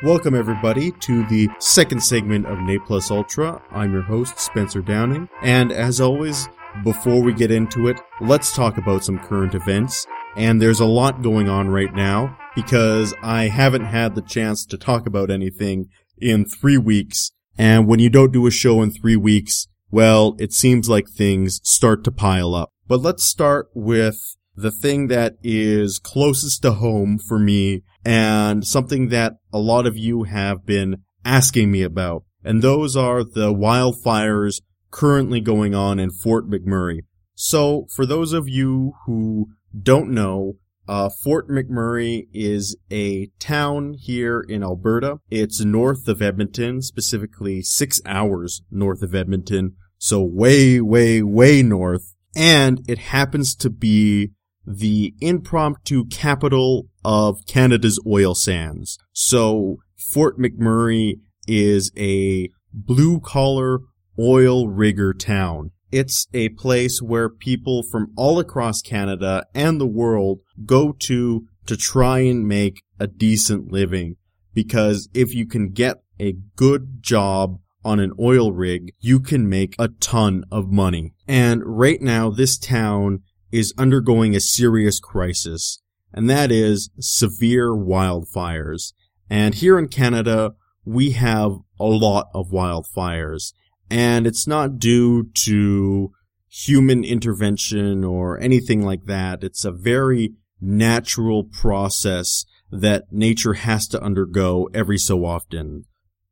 Welcome everybody to the second segment of Ne Plus Ultra. I'm your host, Spencer Downing, and as always, before we get into it, let's talk about some current events. And there's a lot going on right now because I haven't had the chance to talk about anything in three weeks. And when you don't do a show in three weeks, well, it seems like things start to pile up. But let's start with the thing that is closest to home for me and something that a lot of you have been asking me about. And those are the wildfires currently going on in Fort McMurray. So for those of you who don't know, uh, Fort McMurray is a town here in Alberta. It's north of Edmonton, specifically six hours north of Edmonton. So way, way, way north. And it happens to be the impromptu capital of Canada's oil sands. So Fort McMurray is a blue collar Oil Rigger Town. It's a place where people from all across Canada and the world go to to try and make a decent living. Because if you can get a good job on an oil rig, you can make a ton of money. And right now, this town is undergoing a serious crisis, and that is severe wildfires. And here in Canada, we have a lot of wildfires and it's not due to human intervention or anything like that. It's a very natural process that nature has to undergo every so often.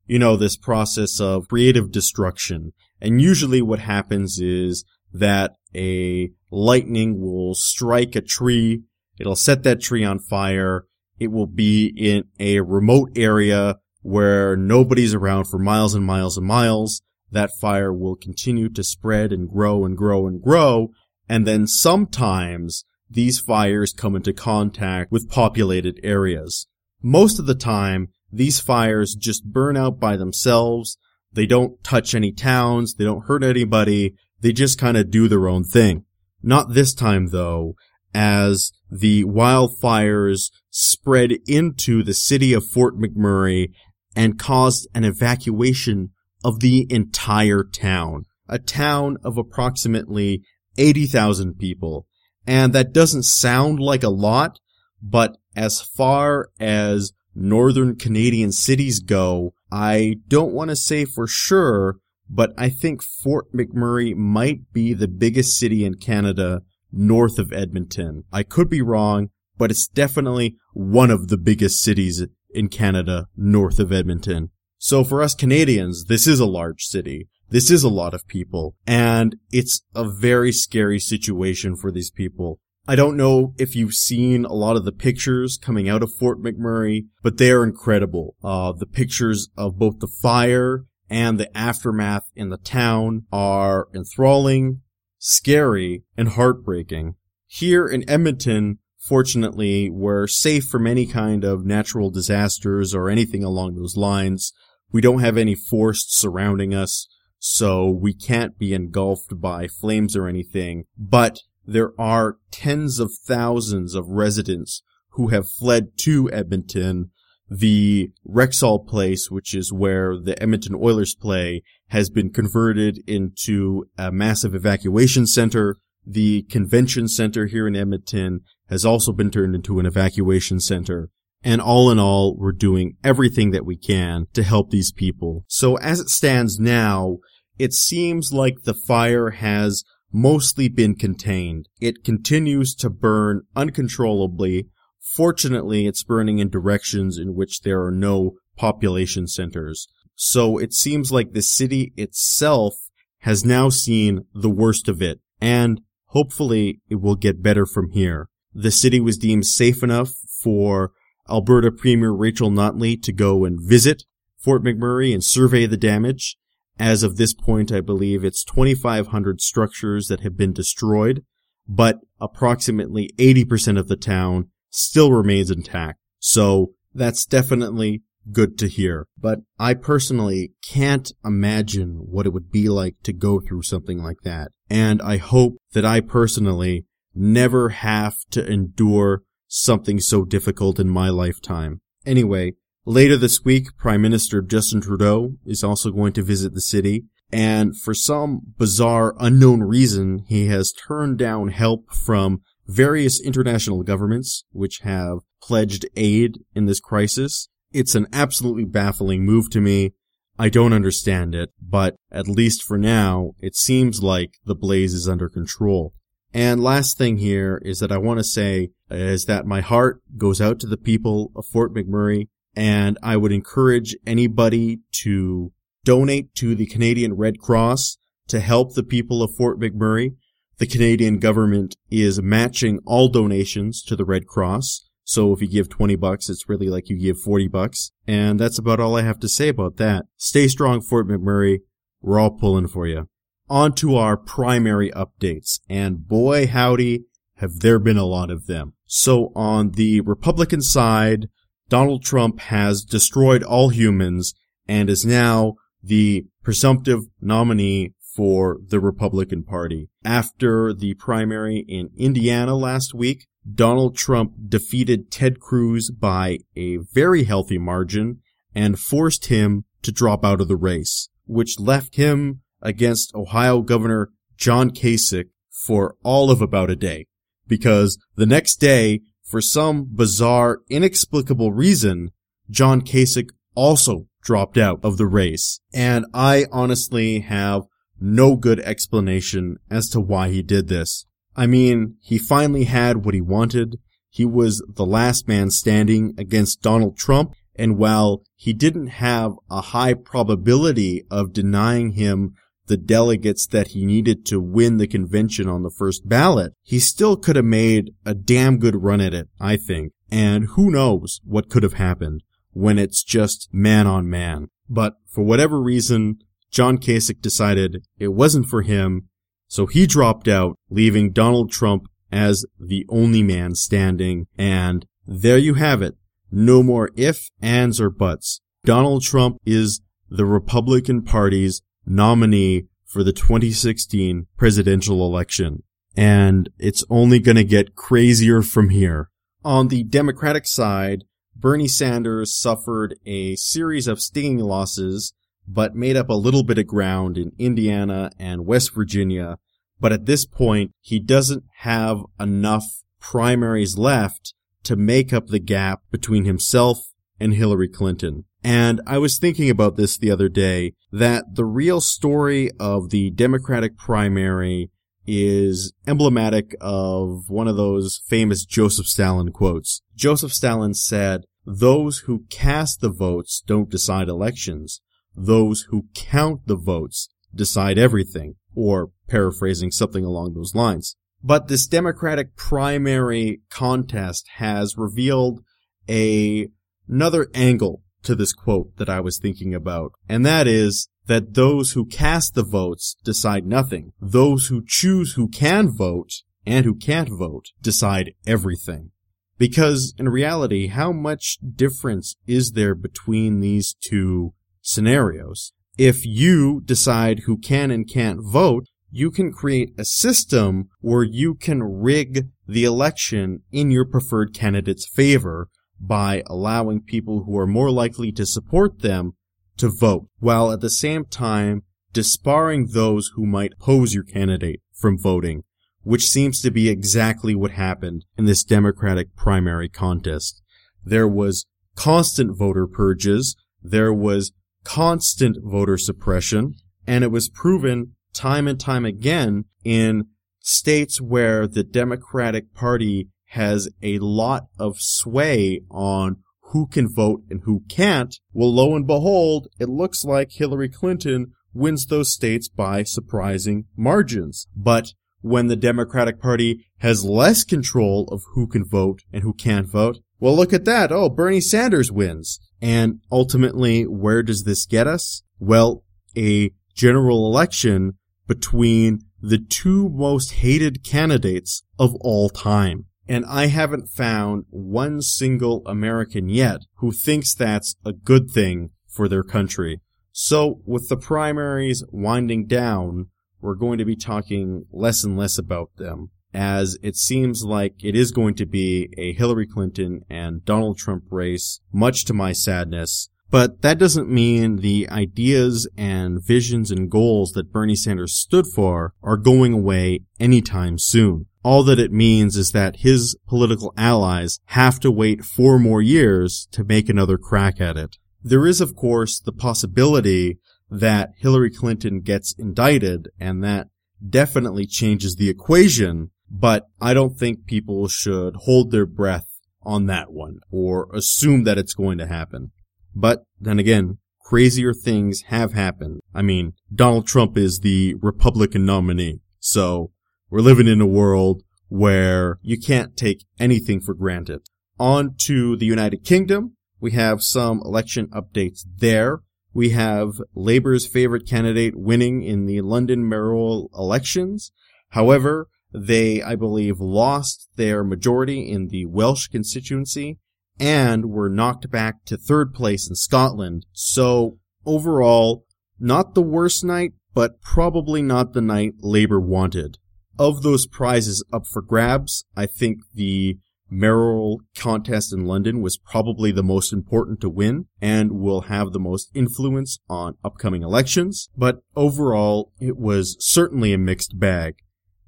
You know, this process of creative destruction. And usually what happens is that a lightning will strike a tree. It'll set that tree on fire. It will be in a remote area where nobody's around for miles and miles and miles that fire will continue to spread and grow and grow and grow. And then sometimes these fires come into contact with populated areas. Most of the time, these fires just burn out by themselves. They don't touch any towns. They don't hurt anybody. They just kind of do their own thing. Not this time though, as the wildfires spread into the city of Fort McMurray and caused an evacuation of the entire town. A town of approximately 80,000 people. And that doesn't sound like a lot, but as far as northern Canadian cities go, I don't want to say for sure, but I think Fort McMurray might be the biggest city in Canada north of Edmonton. I could be wrong, but it's definitely one of the biggest cities in Canada north of Edmonton. So for us Canadians, this is a large city. This is a lot of people. And it's a very scary situation for these people. I don't know if you've seen a lot of the pictures coming out of Fort McMurray, but they are incredible. Uh, the pictures of both the fire and the aftermath in the town are enthralling, scary, and heartbreaking. Here in Edmonton, fortunately, we're safe from any kind of natural disasters or anything along those lines. We don't have any forest surrounding us, so we can't be engulfed by flames or anything, but there are tens of thousands of residents who have fled to Edmonton. The Rexall place, which is where the Edmonton Oilers play, has been converted into a massive evacuation center. The convention center here in Edmonton has also been turned into an evacuation center. And all in all, we're doing everything that we can to help these people. So as it stands now, it seems like the fire has mostly been contained. It continues to burn uncontrollably. Fortunately, it's burning in directions in which there are no population centers. So it seems like the city itself has now seen the worst of it, and hopefully it will get better from here. The city was deemed safe enough for Alberta Premier Rachel Notley to go and visit Fort McMurray and survey the damage. As of this point, I believe it's 2,500 structures that have been destroyed, but approximately 80% of the town still remains intact. So that's definitely good to hear. But I personally can't imagine what it would be like to go through something like that. And I hope that I personally never have to endure something so difficult in my lifetime. Anyway, later this week, Prime Minister Justin Trudeau is also going to visit the city, and for some bizarre, unknown reason, he has turned down help from various international governments, which have pledged aid in this crisis. It's an absolutely baffling move to me. I don't understand it, but at least for now, it seems like the blaze is under control. And last thing here is that I want to say is that my heart goes out to the people of Fort McMurray and I would encourage anybody to donate to the Canadian Red Cross to help the people of Fort McMurray. The Canadian government is matching all donations to the Red Cross. So if you give 20 bucks, it's really like you give 40 bucks. And that's about all I have to say about that. Stay strong, Fort McMurray. We're all pulling for you on to our primary updates. And boy, howdy, have there been a lot of them. So on the Republican side, Donald Trump has destroyed all humans and is now the presumptive nominee for the Republican Party. After the primary in Indiana last week, Donald Trump defeated Ted Cruz by a very healthy margin and forced him to drop out of the race, which left him against Ohio Governor John Kasich for all of about a day. Because the next day, for some bizarre, inexplicable reason, John Kasich also dropped out of the race. And I honestly have no good explanation as to why he did this. I mean, he finally had what he wanted. He was the last man standing against Donald Trump. And while he didn't have a high probability of denying him the delegates that he needed to win the convention on the first ballot, he still could have made a damn good run at it, I think. And who knows what could have happened when it's just man on man. But for whatever reason, John Kasich decided it wasn't for him, so he dropped out, leaving Donald Trump as the only man standing. And there you have it. No more if, ands, or buts. Donald Trump is the Republican Party's nominee for the 2016 presidential election. And it's only gonna get crazier from here. On the Democratic side, Bernie Sanders suffered a series of stinging losses, but made up a little bit of ground in Indiana and West Virginia. But at this point, he doesn't have enough primaries left to make up the gap between himself and Hillary Clinton. And I was thinking about this the other day, that the real story of the Democratic primary is emblematic of one of those famous Joseph Stalin quotes. Joseph Stalin said, those who cast the votes don't decide elections. Those who count the votes decide everything, or paraphrasing something along those lines. But this Democratic primary contest has revealed a, another angle to this quote that I was thinking about, and that is that those who cast the votes decide nothing. Those who choose who can vote and who can't vote decide everything. Because in reality, how much difference is there between these two scenarios? If you decide who can and can't vote, you can create a system where you can rig the election in your preferred candidate's favor by allowing people who are more likely to support them to vote, while at the same time disbarring those who might oppose your candidate from voting, which seems to be exactly what happened in this Democratic primary contest. There was constant voter purges, there was constant voter suppression, and it was proven time and time again in states where the Democratic Party has a lot of sway on who can vote and who can't. Well, lo and behold, it looks like Hillary Clinton wins those states by surprising margins. But when the Democratic Party has less control of who can vote and who can't vote, well, look at that. Oh, Bernie Sanders wins. And ultimately, where does this get us? Well, a general election between the two most hated candidates of all time. And I haven't found one single American yet who thinks that's a good thing for their country. So with the primaries winding down, we're going to be talking less and less about them as it seems like it is going to be a Hillary Clinton and Donald Trump race, much to my sadness. But that doesn't mean the ideas and visions and goals that Bernie Sanders stood for are going away anytime soon. All that it means is that his political allies have to wait four more years to make another crack at it. There is, of course, the possibility that Hillary Clinton gets indicted and that definitely changes the equation, but I don't think people should hold their breath on that one or assume that it's going to happen. But then again, crazier things have happened. I mean, Donald Trump is the Republican nominee. So we're living in a world where you can't take anything for granted. On to the United Kingdom. We have some election updates there. We have Labour's favorite candidate winning in the London mayoral elections. However, they, I believe, lost their majority in the Welsh constituency and were knocked back to third place in Scotland. So overall, Not the worst night, but probably not the night Labour wanted. Of those prizes up for grabs, I think the mayoral contest in London was probably the most important to win and will have the most influence on upcoming elections. But overall, it was certainly a mixed bag.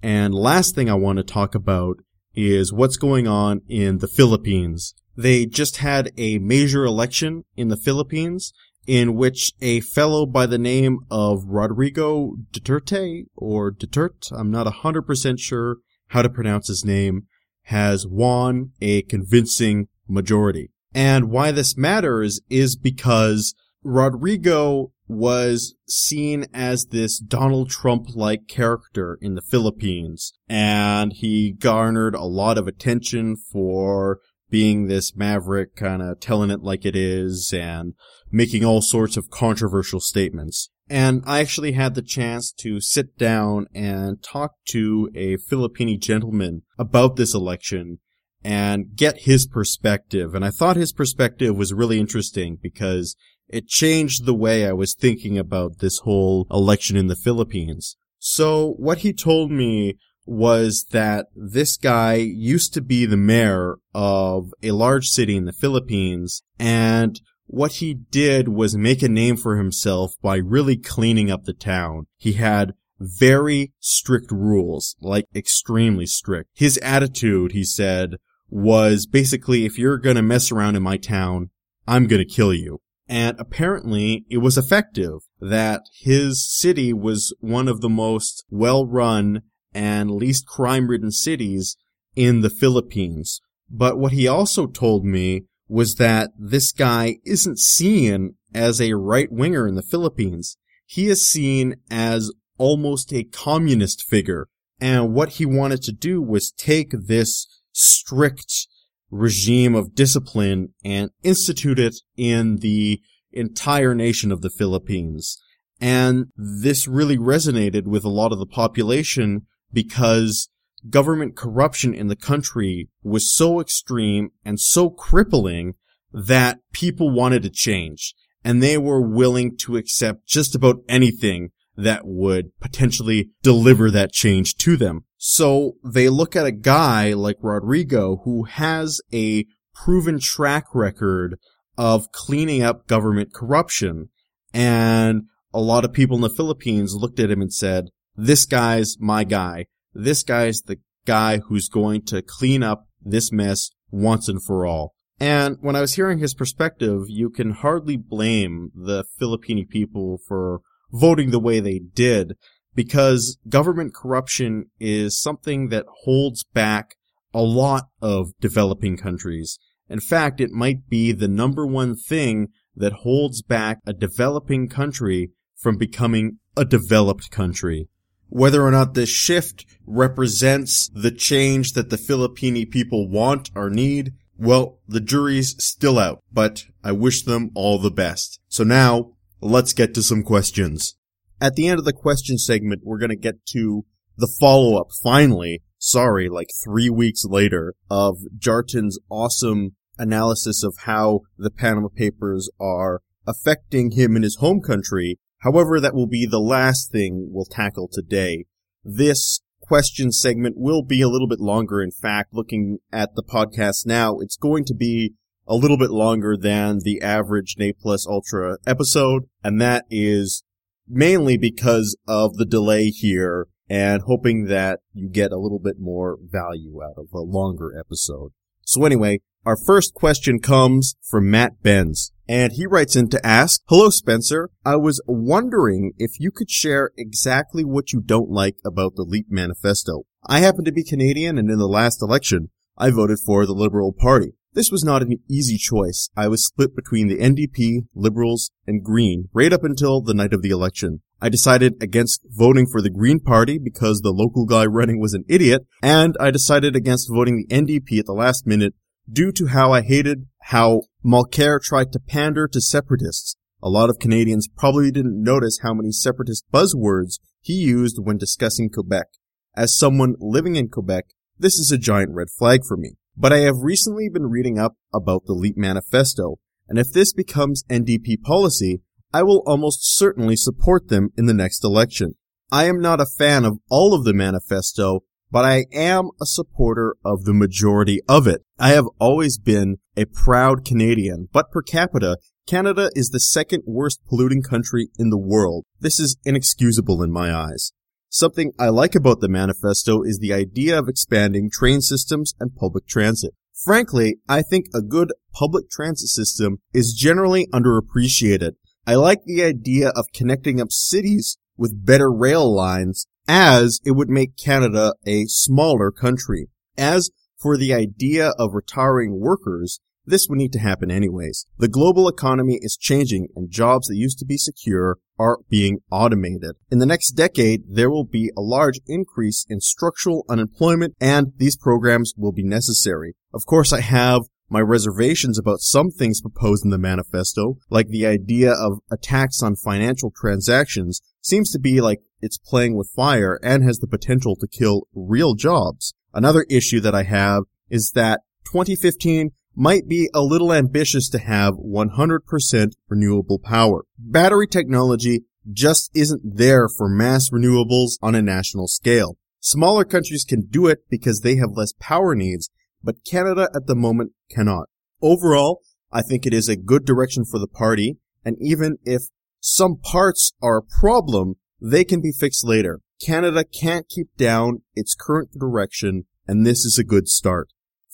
And last thing I want to talk about is what's going on in the Philippines. They just had a major election in the Philippines in which a fellow by the name of Rodrigo Duterte or Duterte, I'm not 100% sure how to pronounce his name, has won a convincing majority. And why this matters is because Rodrigo was seen as this Donald Trump-like character in the Philippines, and he garnered a lot of attention for being this maverick, kind of telling it like it is, and making all sorts of controversial statements. And I actually had the chance to sit down and talk to a Filipino gentleman about this election and get his perspective. And I thought his perspective was really interesting because it changed the way I was thinking about this whole election in the Philippines. So what he told me was that this guy used to be the mayor of a large city in the Philippines and what he did was make a name for himself by really cleaning up the town. He had very strict rules, like extremely strict. His attitude, he said, was basically, if you're gonna mess around in my town, I'm gonna kill you. And apparently it was effective that his city was one of the most well run and least crime ridden cities in the Philippines. But what he also told me was that this guy isn't seen as a right winger in the Philippines. He is seen as almost a communist figure. And what he wanted to do was take this strict regime of discipline and institute it in the entire nation of the Philippines. And this really resonated with a lot of the population because government corruption in the country was so extreme and so crippling that people wanted to change and they were willing to accept just about anything that would potentially deliver that change to them. So they look at a guy like Rodrigo who has a proven track record of cleaning up government corruption. And a lot of people in the Philippines looked at him and said, this guy's my guy. This guy's the guy who's going to clean up this mess once and for all. And when I was hearing his perspective, you can hardly blame the Filipino people for voting the way they did because government corruption is something that holds back a lot of developing countries. In fact, it might be the number one thing that holds back a developing country from becoming a developed country. Whether or not this shift represents the change that the Filipino people want or need, well, the jury's still out, but I wish them all the best. So now, let's get to some questions. At the end of the question segment, we're gonna get to the follow-up, finally, sorry, like three weeks later, of Jarton's awesome analysis of how the Panama Papers are affecting him in his home country However, that will be the last thing we'll tackle today. This question segment will be a little bit longer. In fact, looking at the podcast now, it's going to be a little bit longer than the average Ne Plus Ultra episode, and that is mainly because of the delay here and hoping that you get a little bit more value out of a longer episode. So anyway, our first question comes from Matt Benz, and he writes in to ask, Hello Spencer, I was wondering if you could share exactly what you don't like about the LEAP manifesto. I happen to be Canadian and in the last election, I voted for the Liberal Party. This was not an easy choice. I was split between the NDP, Liberals, and Green right up until the night of the election. I decided against voting for the Green Party because the local guy running was an idiot, and I decided against voting the NDP at the last minute due to how I hated how Mulcair tried to pander to separatists. A lot of Canadians probably didn't notice how many separatist buzzwords he used when discussing Quebec. As someone living in Quebec, this is a giant red flag for me. But I have recently been reading up about the LEAP manifesto, and if this becomes NDP policy, I will almost certainly support them in the next election. I am not a fan of all of the manifesto, but I am a supporter of the majority of it. I have always been a proud Canadian, but per capita, Canada is the second worst polluting country in the world. This is inexcusable in my eyes. Something I like about the manifesto is the idea of expanding train systems and public transit. Frankly, I think a good public transit system is generally underappreciated. I like the idea of connecting up cities with better rail lines as it would make Canada a smaller country. As for the idea of retiring workers, this would need to happen anyways. The global economy is changing and jobs that used to be secure are being automated. In the next decade, there will be a large increase in structural unemployment and these programs will be necessary. Of course, I have my reservations about some things proposed in the manifesto, like the idea of a tax on financial transactions, seems to be like it's playing with fire and has the potential to kill real jobs. Another issue that I have is that 2015 might be a little ambitious to have 100% renewable power. Battery technology just isn't there for mass renewables on a national scale. Smaller countries can do it because they have less power needs, but Canada at the moment cannot. Overall, I think it is a good direction for the party, and even if some parts are a problem, they can be fixed later. Canada can't keep down its current direction, and this is a good start.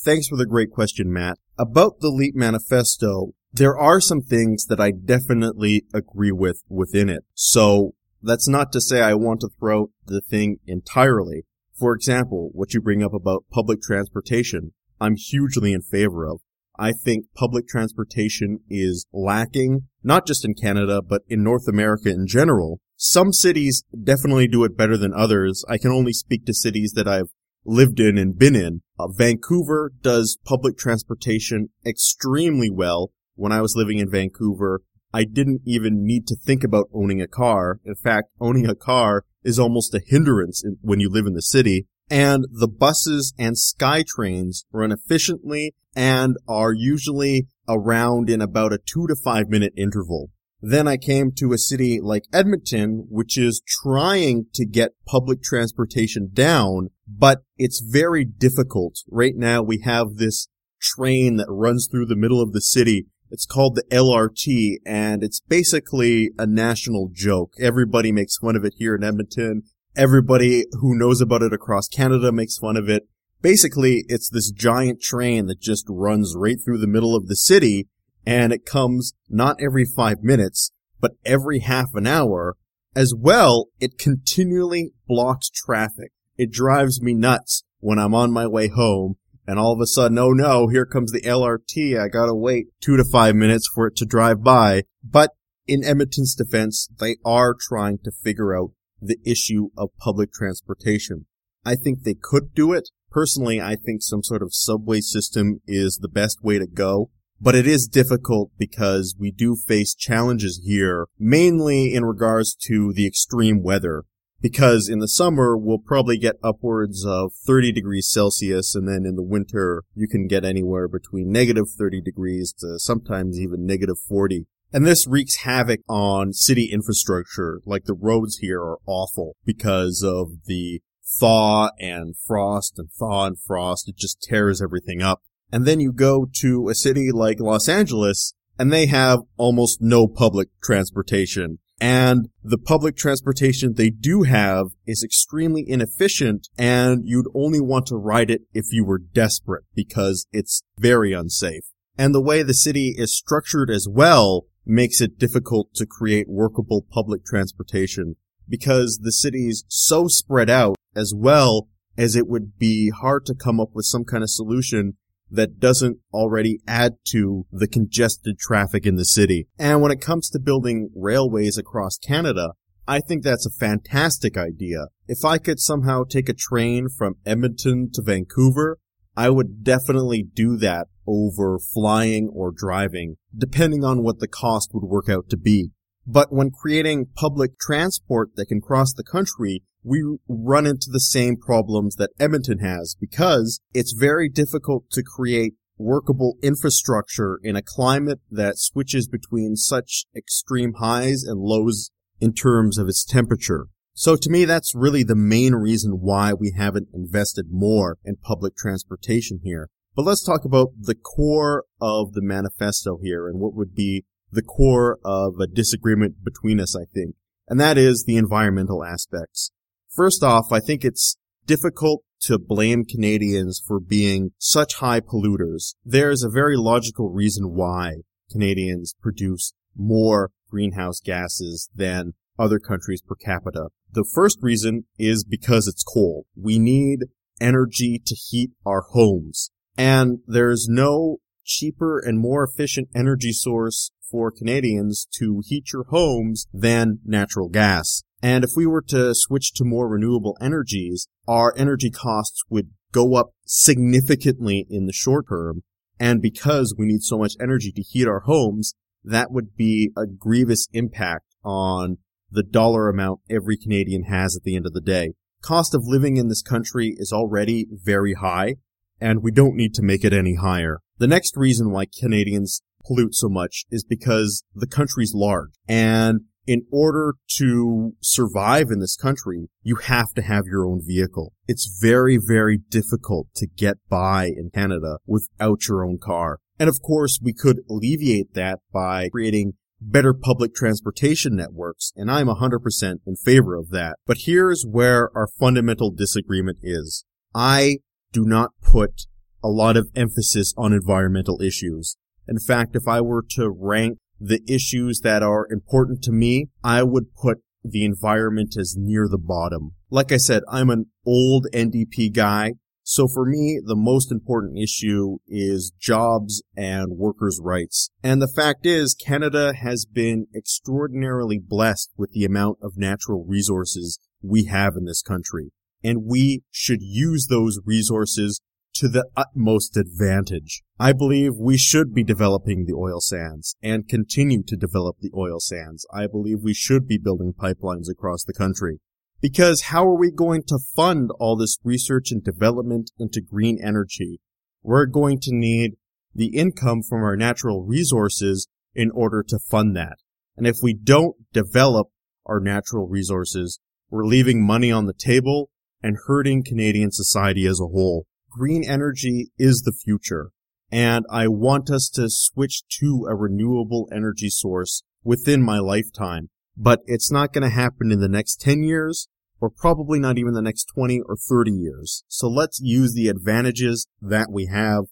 Thanks for the great question, Matt. About the LEAP manifesto, there are some things that I definitely agree with within it. So that's not to say I want to throw the thing entirely. For example, what you bring up about public transportation, I'm hugely in favor of. I think public transportation is lacking, not just in Canada, but in North America in general. Some cities definitely do it better than others. I can only speak to cities that I've lived in and been in. Uh, Vancouver does public transportation extremely well. When I was living in Vancouver, I didn't even need to think about owning a car. In fact, owning a car is almost a hindrance in, when you live in the city. And the buses and sky trains run efficiently and are usually around in about a two to five minute interval. Then I came to a city like Edmonton, which is trying to get public transportation down, but it's very difficult. Right now we have this train that runs through the middle of the city. It's called the LRT and it's basically a national joke. Everybody makes fun of it here in Edmonton. Everybody who knows about it across Canada makes fun of it. Basically, it's this giant train that just runs right through the middle of the city and it comes not every five minutes, but every half an hour. As well, it continually blocks traffic. It drives me nuts when I'm on my way home and all of a sudden, oh no, here comes the LRT. I gotta wait two to five minutes for it to drive by. But in Edmonton's defense, they are trying to figure out the issue of public transportation. I think they could do it. Personally, I think some sort of subway system is the best way to go. But it is difficult because we do face challenges here, mainly in regards to the extreme weather. Because in the summer, we'll probably get upwards of 30 degrees Celsius, and then in the winter, you can get anywhere between negative 30 degrees to sometimes even negative 40. And this wreaks havoc on city infrastructure. Like the roads here are awful because of the thaw and frost and thaw and frost. It just tears everything up. And then you go to a city like Los Angeles and they have almost no public transportation. And the public transportation they do have is extremely inefficient and you'd only want to ride it if you were desperate because it's very unsafe. And the way the city is structured as well makes it difficult to create workable public transportation because the city's so spread out as well as it would be hard to come up with some kind of solution that doesn't already add to the congested traffic in the city. And when it comes to building railways across Canada, I think that's a fantastic idea. If I could somehow take a train from Edmonton to Vancouver, I would definitely do that over flying or driving, depending on what the cost would work out to be. But when creating public transport that can cross the country, we run into the same problems that Edmonton has because it's very difficult to create workable infrastructure in a climate that switches between such extreme highs and lows in terms of its temperature. So to me, that's really the main reason why we haven't invested more in public transportation here. But let's talk about the core of the manifesto here and what would be the core of a disagreement between us, I think. And that is the environmental aspects. First off, I think it's difficult to blame Canadians for being such high polluters. There's a very logical reason why Canadians produce more greenhouse gases than other countries per capita. The first reason is because it's cold. We need energy to heat our homes. And there's no cheaper and more efficient energy source for Canadians to heat your homes than natural gas. And if we were to switch to more renewable energies, our energy costs would go up significantly in the short term. And because we need so much energy to heat our homes, that would be a grievous impact on the dollar amount every Canadian has at the end of the day. Cost of living in this country is already very high, and we don't need to make it any higher. The next reason why Canadians pollute so much is because the country's large. And in order to survive in this country, you have to have your own vehicle. It's very, very difficult to get by in Canada without your own car. And of course, we could alleviate that by creating better public transportation networks, and I'm 100% in favor of that. But here's where our fundamental disagreement is. I do not put a lot of emphasis on environmental issues. In fact, if I were to rank the issues that are important to me, I would put the environment as near the bottom. Like I said, I'm an old NDP guy. So for me, the most important issue is jobs and workers' rights. And the fact is, Canada has been extraordinarily blessed with the amount of natural resources we have in this country. And we should use those resources to the utmost advantage. I believe we should be developing the oil sands and continue to develop the oil sands. I believe we should be building pipelines across the country. Because how are we going to fund all this research and development into green energy? We're going to need the income from our natural resources in order to fund that. And if we don't develop our natural resources, we're leaving money on the table and hurting Canadian society as a whole green energy is the future, and I want us to switch to a renewable energy source within my lifetime. But it's not going to happen in the next 10 years, or probably not even the next 20 or 30 years. So let's use the advantages that we have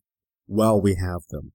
while we have them.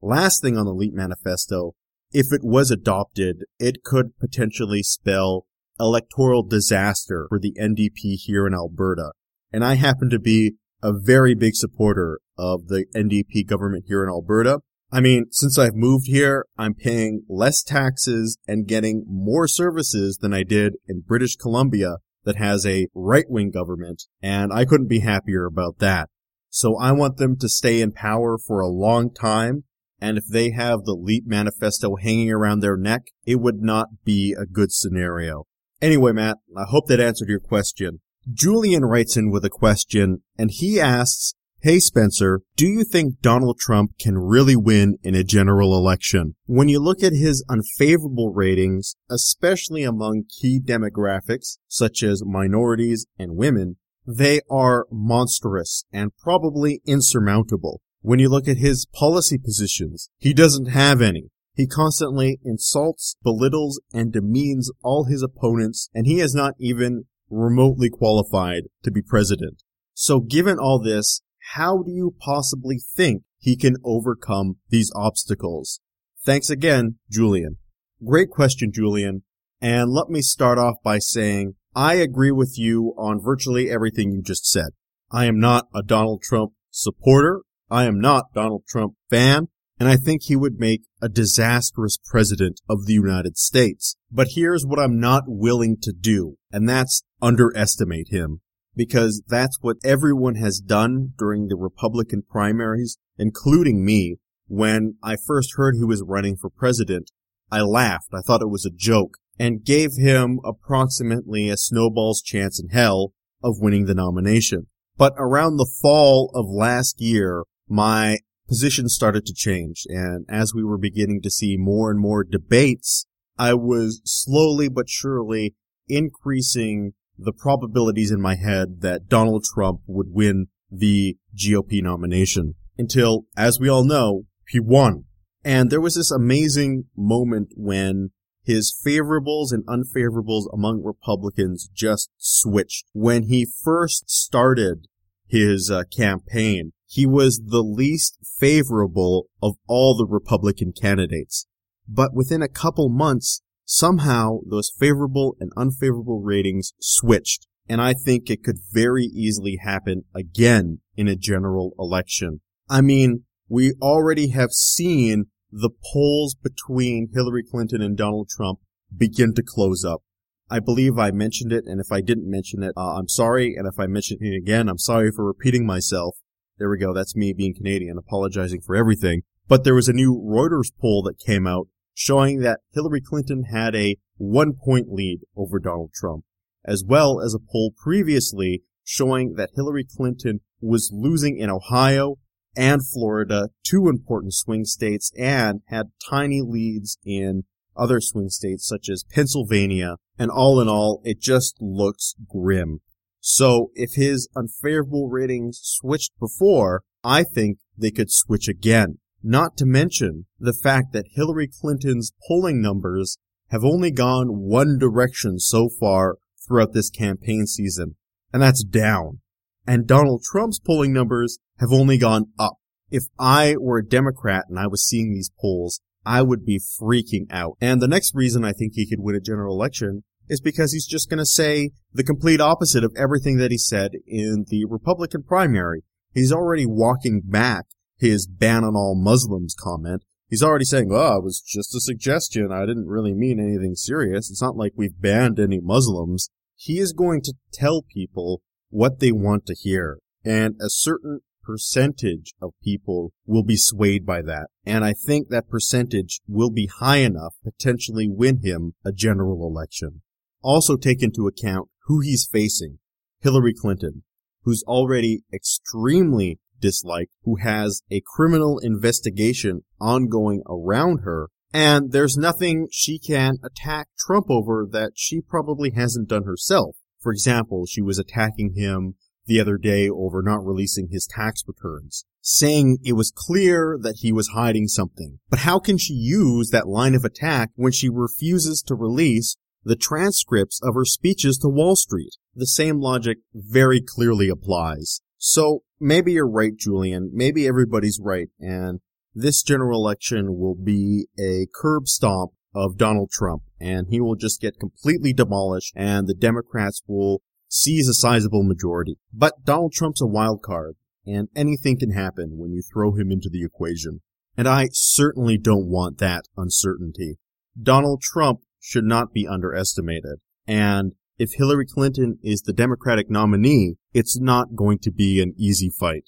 Last thing on the LEAP manifesto, if it was adopted, it could potentially spell electoral disaster for the NDP here in Alberta. And I happen to be a very big supporter of the NDP government here in Alberta. I mean, since I've moved here, I'm paying less taxes and getting more services than I did in British Columbia that has a right-wing government, and I couldn't be happier about that. So I want them to stay in power for a long time, and if they have the LEAP manifesto hanging around their neck, it would not be a good scenario. Anyway, Matt, I hope that answered your question. Julian writes in with a question, and he asks, Hey Spencer, do you think Donald Trump can really win in a general election? When you look at his unfavorable ratings, especially among key demographics such as minorities and women, they are monstrous and probably insurmountable. When you look at his policy positions, he doesn't have any. He constantly insults, belittles, and demeans all his opponents, and he has not even remotely qualified to be president. So given all this, how do you possibly think he can overcome these obstacles? Thanks again, Julian. Great question, Julian. And let me start off by saying I agree with you on virtually everything you just said. I am not a Donald Trump supporter. I am not Donald Trump fan and I think he would make a disastrous president of the United States. But here's what I'm not willing to do, and that's underestimate him. Because that's what everyone has done during the Republican primaries, including me. When I first heard he was running for president, I laughed. I thought it was a joke and gave him approximately a snowball's chance in hell of winning the nomination. But around the fall of last year, my position started to change. And as we were beginning to see more and more debates, I was slowly but surely increasing the probabilities in my head that Donald Trump would win the GOP nomination until, as we all know, he won. And there was this amazing moment when his favorables and unfavorables among Republicans just switched. When he first started his uh, campaign, he was the least favorable of all the Republican candidates. But within a couple months, somehow those favorable and unfavorable ratings switched. And I think it could very easily happen again in a general election. I mean, we already have seen the polls between Hillary Clinton and Donald Trump begin to close up. I believe I mentioned it, and if I didn't mention it, uh, I'm sorry, and if I mention it again, I'm sorry for repeating myself. There we go, that's me being Canadian, apologizing for everything. But there was a new Reuters poll that came out showing that Hillary Clinton had a one point lead over Donald Trump, as well as a poll previously showing that Hillary Clinton was losing in Ohio and Florida, two important swing states, and had tiny leads in other swing states such as Pennsylvania. And all in all, it just looks grim. So if his unfavorable ratings switched before, I think they could switch again. Not to mention the fact that Hillary Clinton's polling numbers have only gone one direction so far throughout this campaign season, and that's down. And Donald Trump's polling numbers have only gone up. If I were a Democrat and I was seeing these polls, I would be freaking out. And the next reason I think he could win a general election is because he's just going to say the complete opposite of everything that he said in the Republican primary. He's already walking back his ban on all Muslims comment. He's already saying, "Oh, it was just a suggestion. I didn't really mean anything serious. It's not like we've banned any Muslims." He is going to tell people what they want to hear. And a certain percentage of people will be swayed by that. And I think that percentage will be high enough potentially win him a general election. Also take into account who he's facing. Hillary Clinton, who's already extremely disliked, who has a criminal investigation ongoing around her, and there's nothing she can attack Trump over that she probably hasn't done herself. For example, she was attacking him the other day over not releasing his tax returns, saying it was clear that he was hiding something. But how can she use that line of attack when she refuses to release the transcripts of her speeches to Wall Street? The same logic very clearly applies. So maybe you're right, Julian. Maybe everybody's right, and this general election will be a curb stomp of Donald Trump, and he will just get completely demolished, and the Democrats will seize a sizable majority. But Donald Trump's a wild card, and anything can happen when you throw him into the equation. And I certainly don't want that uncertainty. Donald Trump should not be underestimated. And if Hillary Clinton is the Democratic nominee, it's not going to be an easy fight.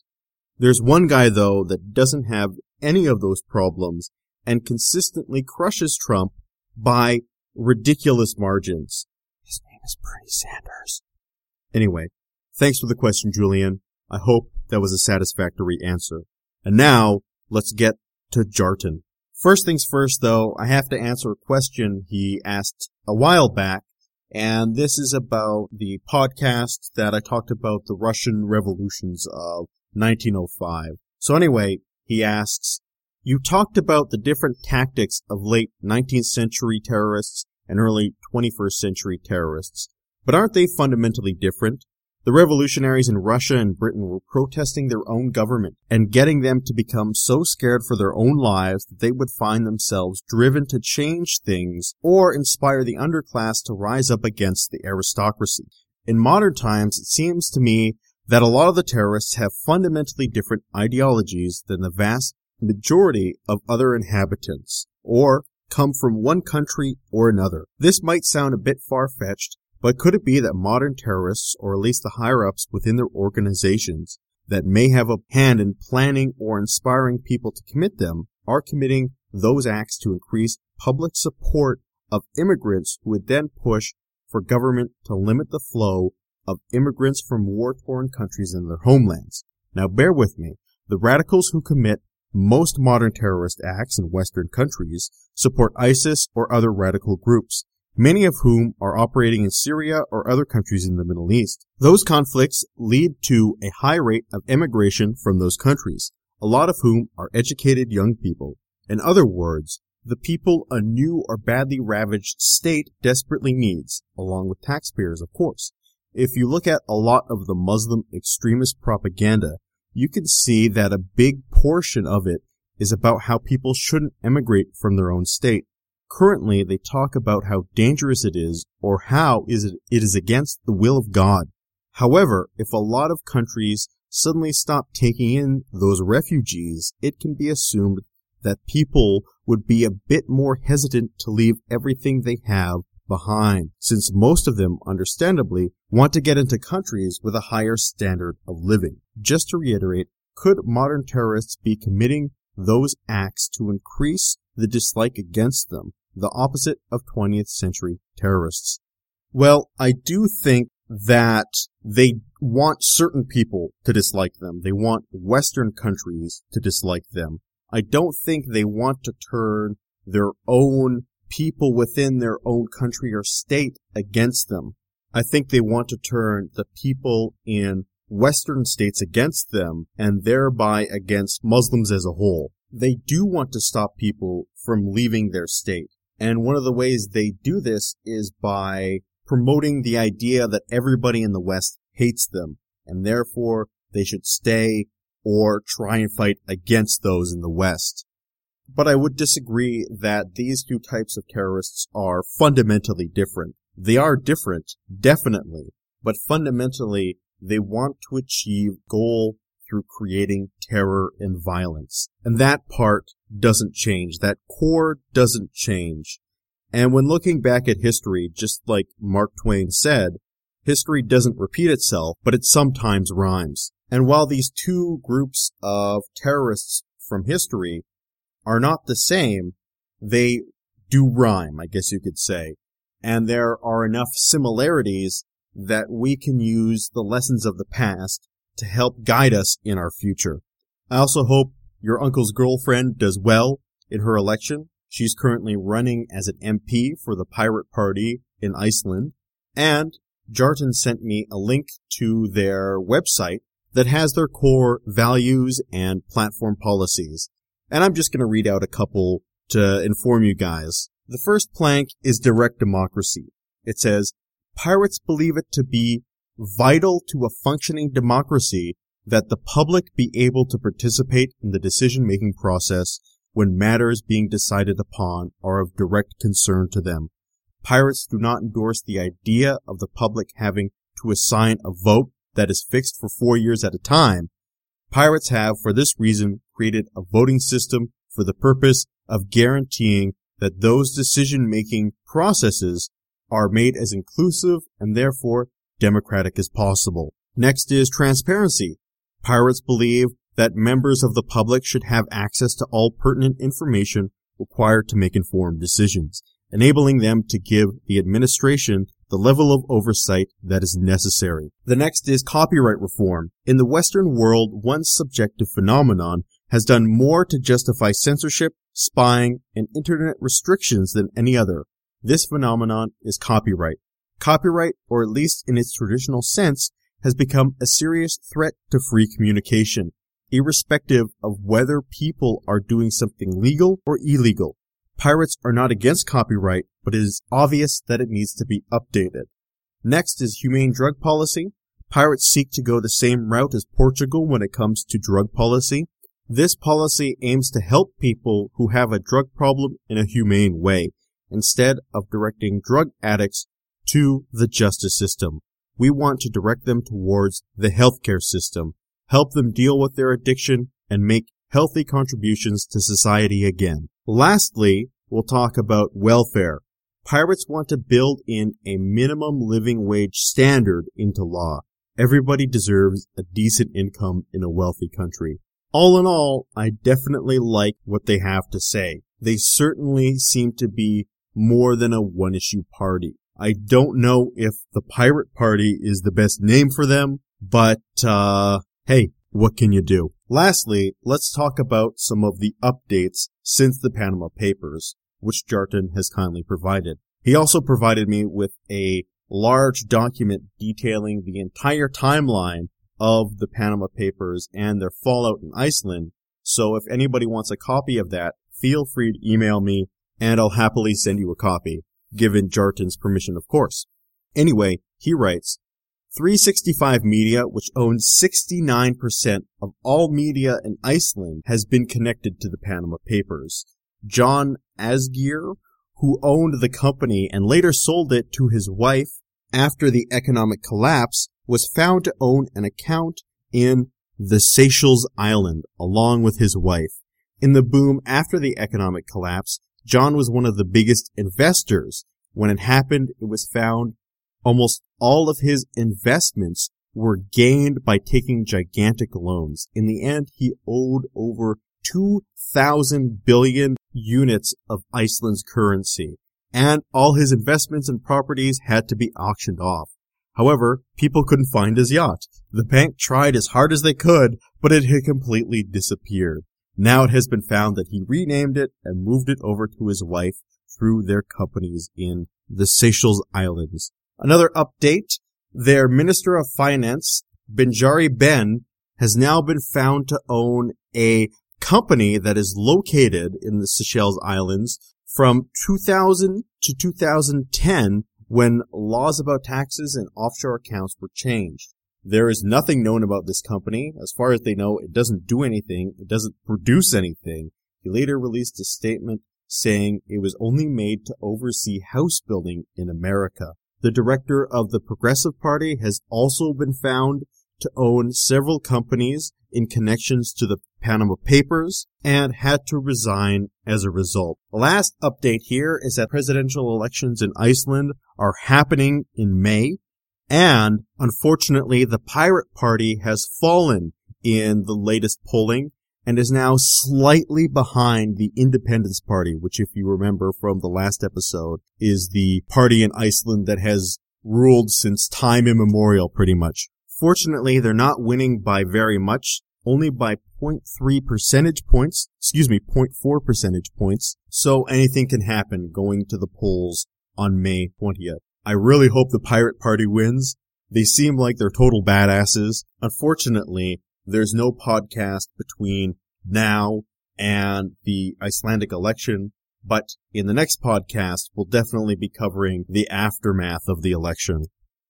There's one guy, though, that doesn't have any of those problems and consistently crushes Trump by ridiculous margins. His name is Bernie Sanders. Anyway, thanks for the question, Julian. I hope that was a satisfactory answer. And now, let's get to Jarton. First things first, though, I have to answer a question he asked a while back, and this is about the podcast that I talked about the Russian revolutions of 1905. So anyway, he asks, you talked about the different tactics of late 19th century terrorists and early 21st century terrorists. But aren't they fundamentally different? The revolutionaries in Russia and Britain were protesting their own government and getting them to become so scared for their own lives that they would find themselves driven to change things or inspire the underclass to rise up against the aristocracy. In modern times, it seems to me that a lot of the terrorists have fundamentally different ideologies than the vast majority of other inhabitants, or come from one country or another. This might sound a bit far-fetched, but could it be that modern terrorists, or at least the higher ups within their organizations, that may have a hand in planning or inspiring people to commit them, are committing those acts to increase public support of immigrants who would then push for government to limit the flow of immigrants from war-torn countries in their homelands. Now bear with me. The radicals who commit Most modern terrorist acts in Western countries support ISIS or other radical groups, many of whom are operating in Syria or other countries in the Middle East. Those conflicts lead to a high rate of emigration from those countries, a lot of whom are educated young people. In other words, the people a new or badly ravaged state desperately needs, along with taxpayers, of course. If you look at a lot of the Muslim extremist propaganda, you can see that a big portion of it is about how people shouldn't emigrate from their own state. Currently, they talk about how dangerous it is or how is it, it is against the will of God. However, if a lot of countries suddenly stop taking in those refugees, it can be assumed that people would be a bit more hesitant to leave everything they have behind, since most of them, understandably, want to get into countries with a higher standard of living. Just to reiterate, could modern terrorists be committing those acts to increase the dislike against them the opposite of 20th century terrorists. Well, I do think that they want certain people to dislike them. They want Western countries to dislike them. I don't think they want to turn their own people within their own country or state against them. I think they want to turn the people in Western states against them and thereby against Muslims as a whole. They do want to stop people from leaving their state. And one of the ways they do this is by promoting the idea that everybody in the West hates them, and therefore they should stay or try and fight against those in the West. But I would disagree that these two types of terrorists are fundamentally different. They are different, definitely, but fundamentally they want to achieve goal through creating terror and violence. And that part doesn't change. That core doesn't change. And when looking back at history, just like Mark Twain said, history doesn't repeat itself, but it sometimes rhymes. And while these two groups of terrorists from history are not the same, they do rhyme, I guess you could say. And there are enough similarities that we can use the lessons of the past to help guide us in our future. I also hope your uncle's girlfriend does well in her election. She's currently running as an MP for the Pirate Party in Iceland. And Jarton sent me a link to their website that has their core values and platform policies. And I'm just going to read out a couple to inform you guys. The first plank is direct democracy. It says, Pirates believe it to be vital to a functioning democracy that the public be able to participate in the decision-making process when matters being decided upon are of direct concern to them. Pirates do not endorse the idea of the public having to assign a vote that is fixed for four years at a time. Pirates have, for this reason, created a voting system for the purpose of guaranteeing that those decision-making processes are made as inclusive and therefore democratic as possible. Next is transparency. Pirates believe that members of the public should have access to all pertinent information required to make informed decisions, enabling them to give the administration the level of oversight that is necessary. The next is copyright reform. In the Western world, one subjective phenomenon has done more to justify censorship, spying, and internet restrictions than any other. This phenomenon is copyright. Copyright, or at least in its traditional sense, has become a serious threat to free communication, irrespective of whether people are doing something legal or illegal. Pirates are not against copyright, but it is obvious that it needs to be updated. Next is humane drug policy. Pirates seek to go the same route as Portugal when it comes to drug policy. This policy aims to help people who have a drug problem in a humane way, instead of directing drug addicts to the justice system. We want to direct them towards the healthcare system, help them deal with their addiction, and make healthy contributions to society again. Lastly, we'll talk about welfare. Pirates want to build in a minimum living wage standard into law. Everybody deserves a decent income in a wealthy country. All in all, I definitely like what they have to say. They certainly seem to be more than a one issue party. I don't know if the Pirate Party is the best name for them, but, uh, hey, what can you do? Lastly, let's talk about some of the updates since the Panama Papers, which Jarton has kindly provided. He also provided me with a large document detailing the entire timeline of the Panama Papers and their fallout in Iceland. So if anybody wants a copy of that, feel free to email me and I'll happily send you a copy, given Jarton's permission, of course. Anyway, he writes, 365 Media, which owns 69% of all media in Iceland, has been connected to the Panama Papers. John Asgeir, who owned the company and later sold it to his wife after the economic collapse, was found to own an account in the Seychelles Island along with his wife. In the boom after the economic collapse, John was one of the biggest investors. When it happened, it was found almost all of his investments were gained by taking gigantic loans. In the end, he owed over 2,000 billion units of Iceland's currency, and all his investments and properties had to be auctioned off. However, people couldn't find his yacht. The bank tried as hard as they could, but it had completely disappeared. Now it has been found that he renamed it and moved it over to his wife through their companies in the Seychelles Islands. Another update, their Minister of Finance, Benjari Ben, has now been found to own a company that is located in the Seychelles Islands from 2000 to 2010 when laws about taxes and offshore accounts were changed. There is nothing known about this company. As far as they know, it doesn't do anything. It doesn't produce anything. He later released a statement saying it was only made to oversee house building in America. The director of the Progressive Party has also been found to own several companies in connections to the Panama Papers and had to resign as a result. The last update here is that presidential elections in Iceland are happening in May. And unfortunately, the Pirate Party has fallen in the latest polling and is now slightly behind the Independence Party, which if you remember from the last episode is the party in Iceland that has ruled since time immemorial pretty much. Fortunately, they're not winning by very much only by 0.3 percentage points, excuse me, 0.4 percentage points. So anything can happen going to the polls on May 20th. I really hope the Pirate Party wins. They seem like they're total badasses. Unfortunately, there's no podcast between now and the Icelandic election, but in the next podcast, we'll definitely be covering the aftermath of the election.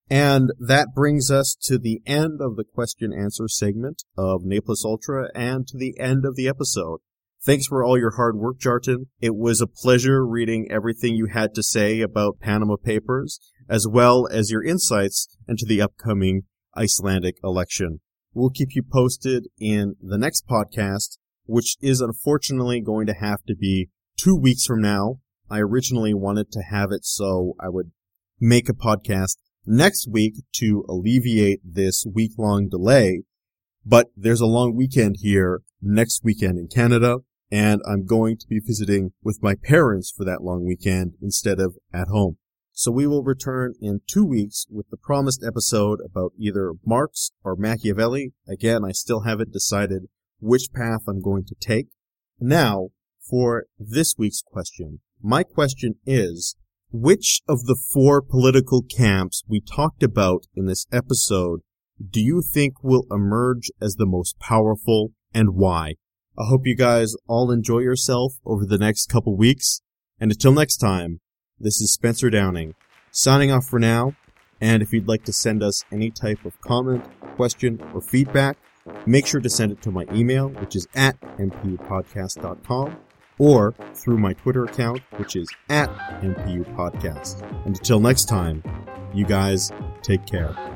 And that brings us to the end of the question answer segment of Ne Plus Ultra and to the end of the episode. Thanks for all your hard work, Jarton. It was a pleasure reading everything you had to say about Panama Papers, as well as your insights into the upcoming Icelandic election. We'll keep you posted in the next podcast, which is unfortunately going to have to be two weeks from now. I originally wanted to have it so I would make a podcast next week to alleviate this week long delay. But there's a long weekend here next weekend in Canada, and I'm going to be visiting with my parents for that long weekend instead of at home. So we will return in two weeks with the promised episode about either Marx or Machiavelli. Again, I still haven't decided which path I'm going to take. Now, for this week's question. My question is, which of the four political camps we talked about in this episode do you think will emerge as the most powerful and why? I hope you guys all enjoy yourself over the next couple weeks. And until next time, this is Spencer Downing, signing off for now. And if you'd like to send us any type of comment, question, or feedback, make sure to send it to my email, which is at mpupodcast.com or through my Twitter account, which is at MPU Podcast. And until next time, you guys take care.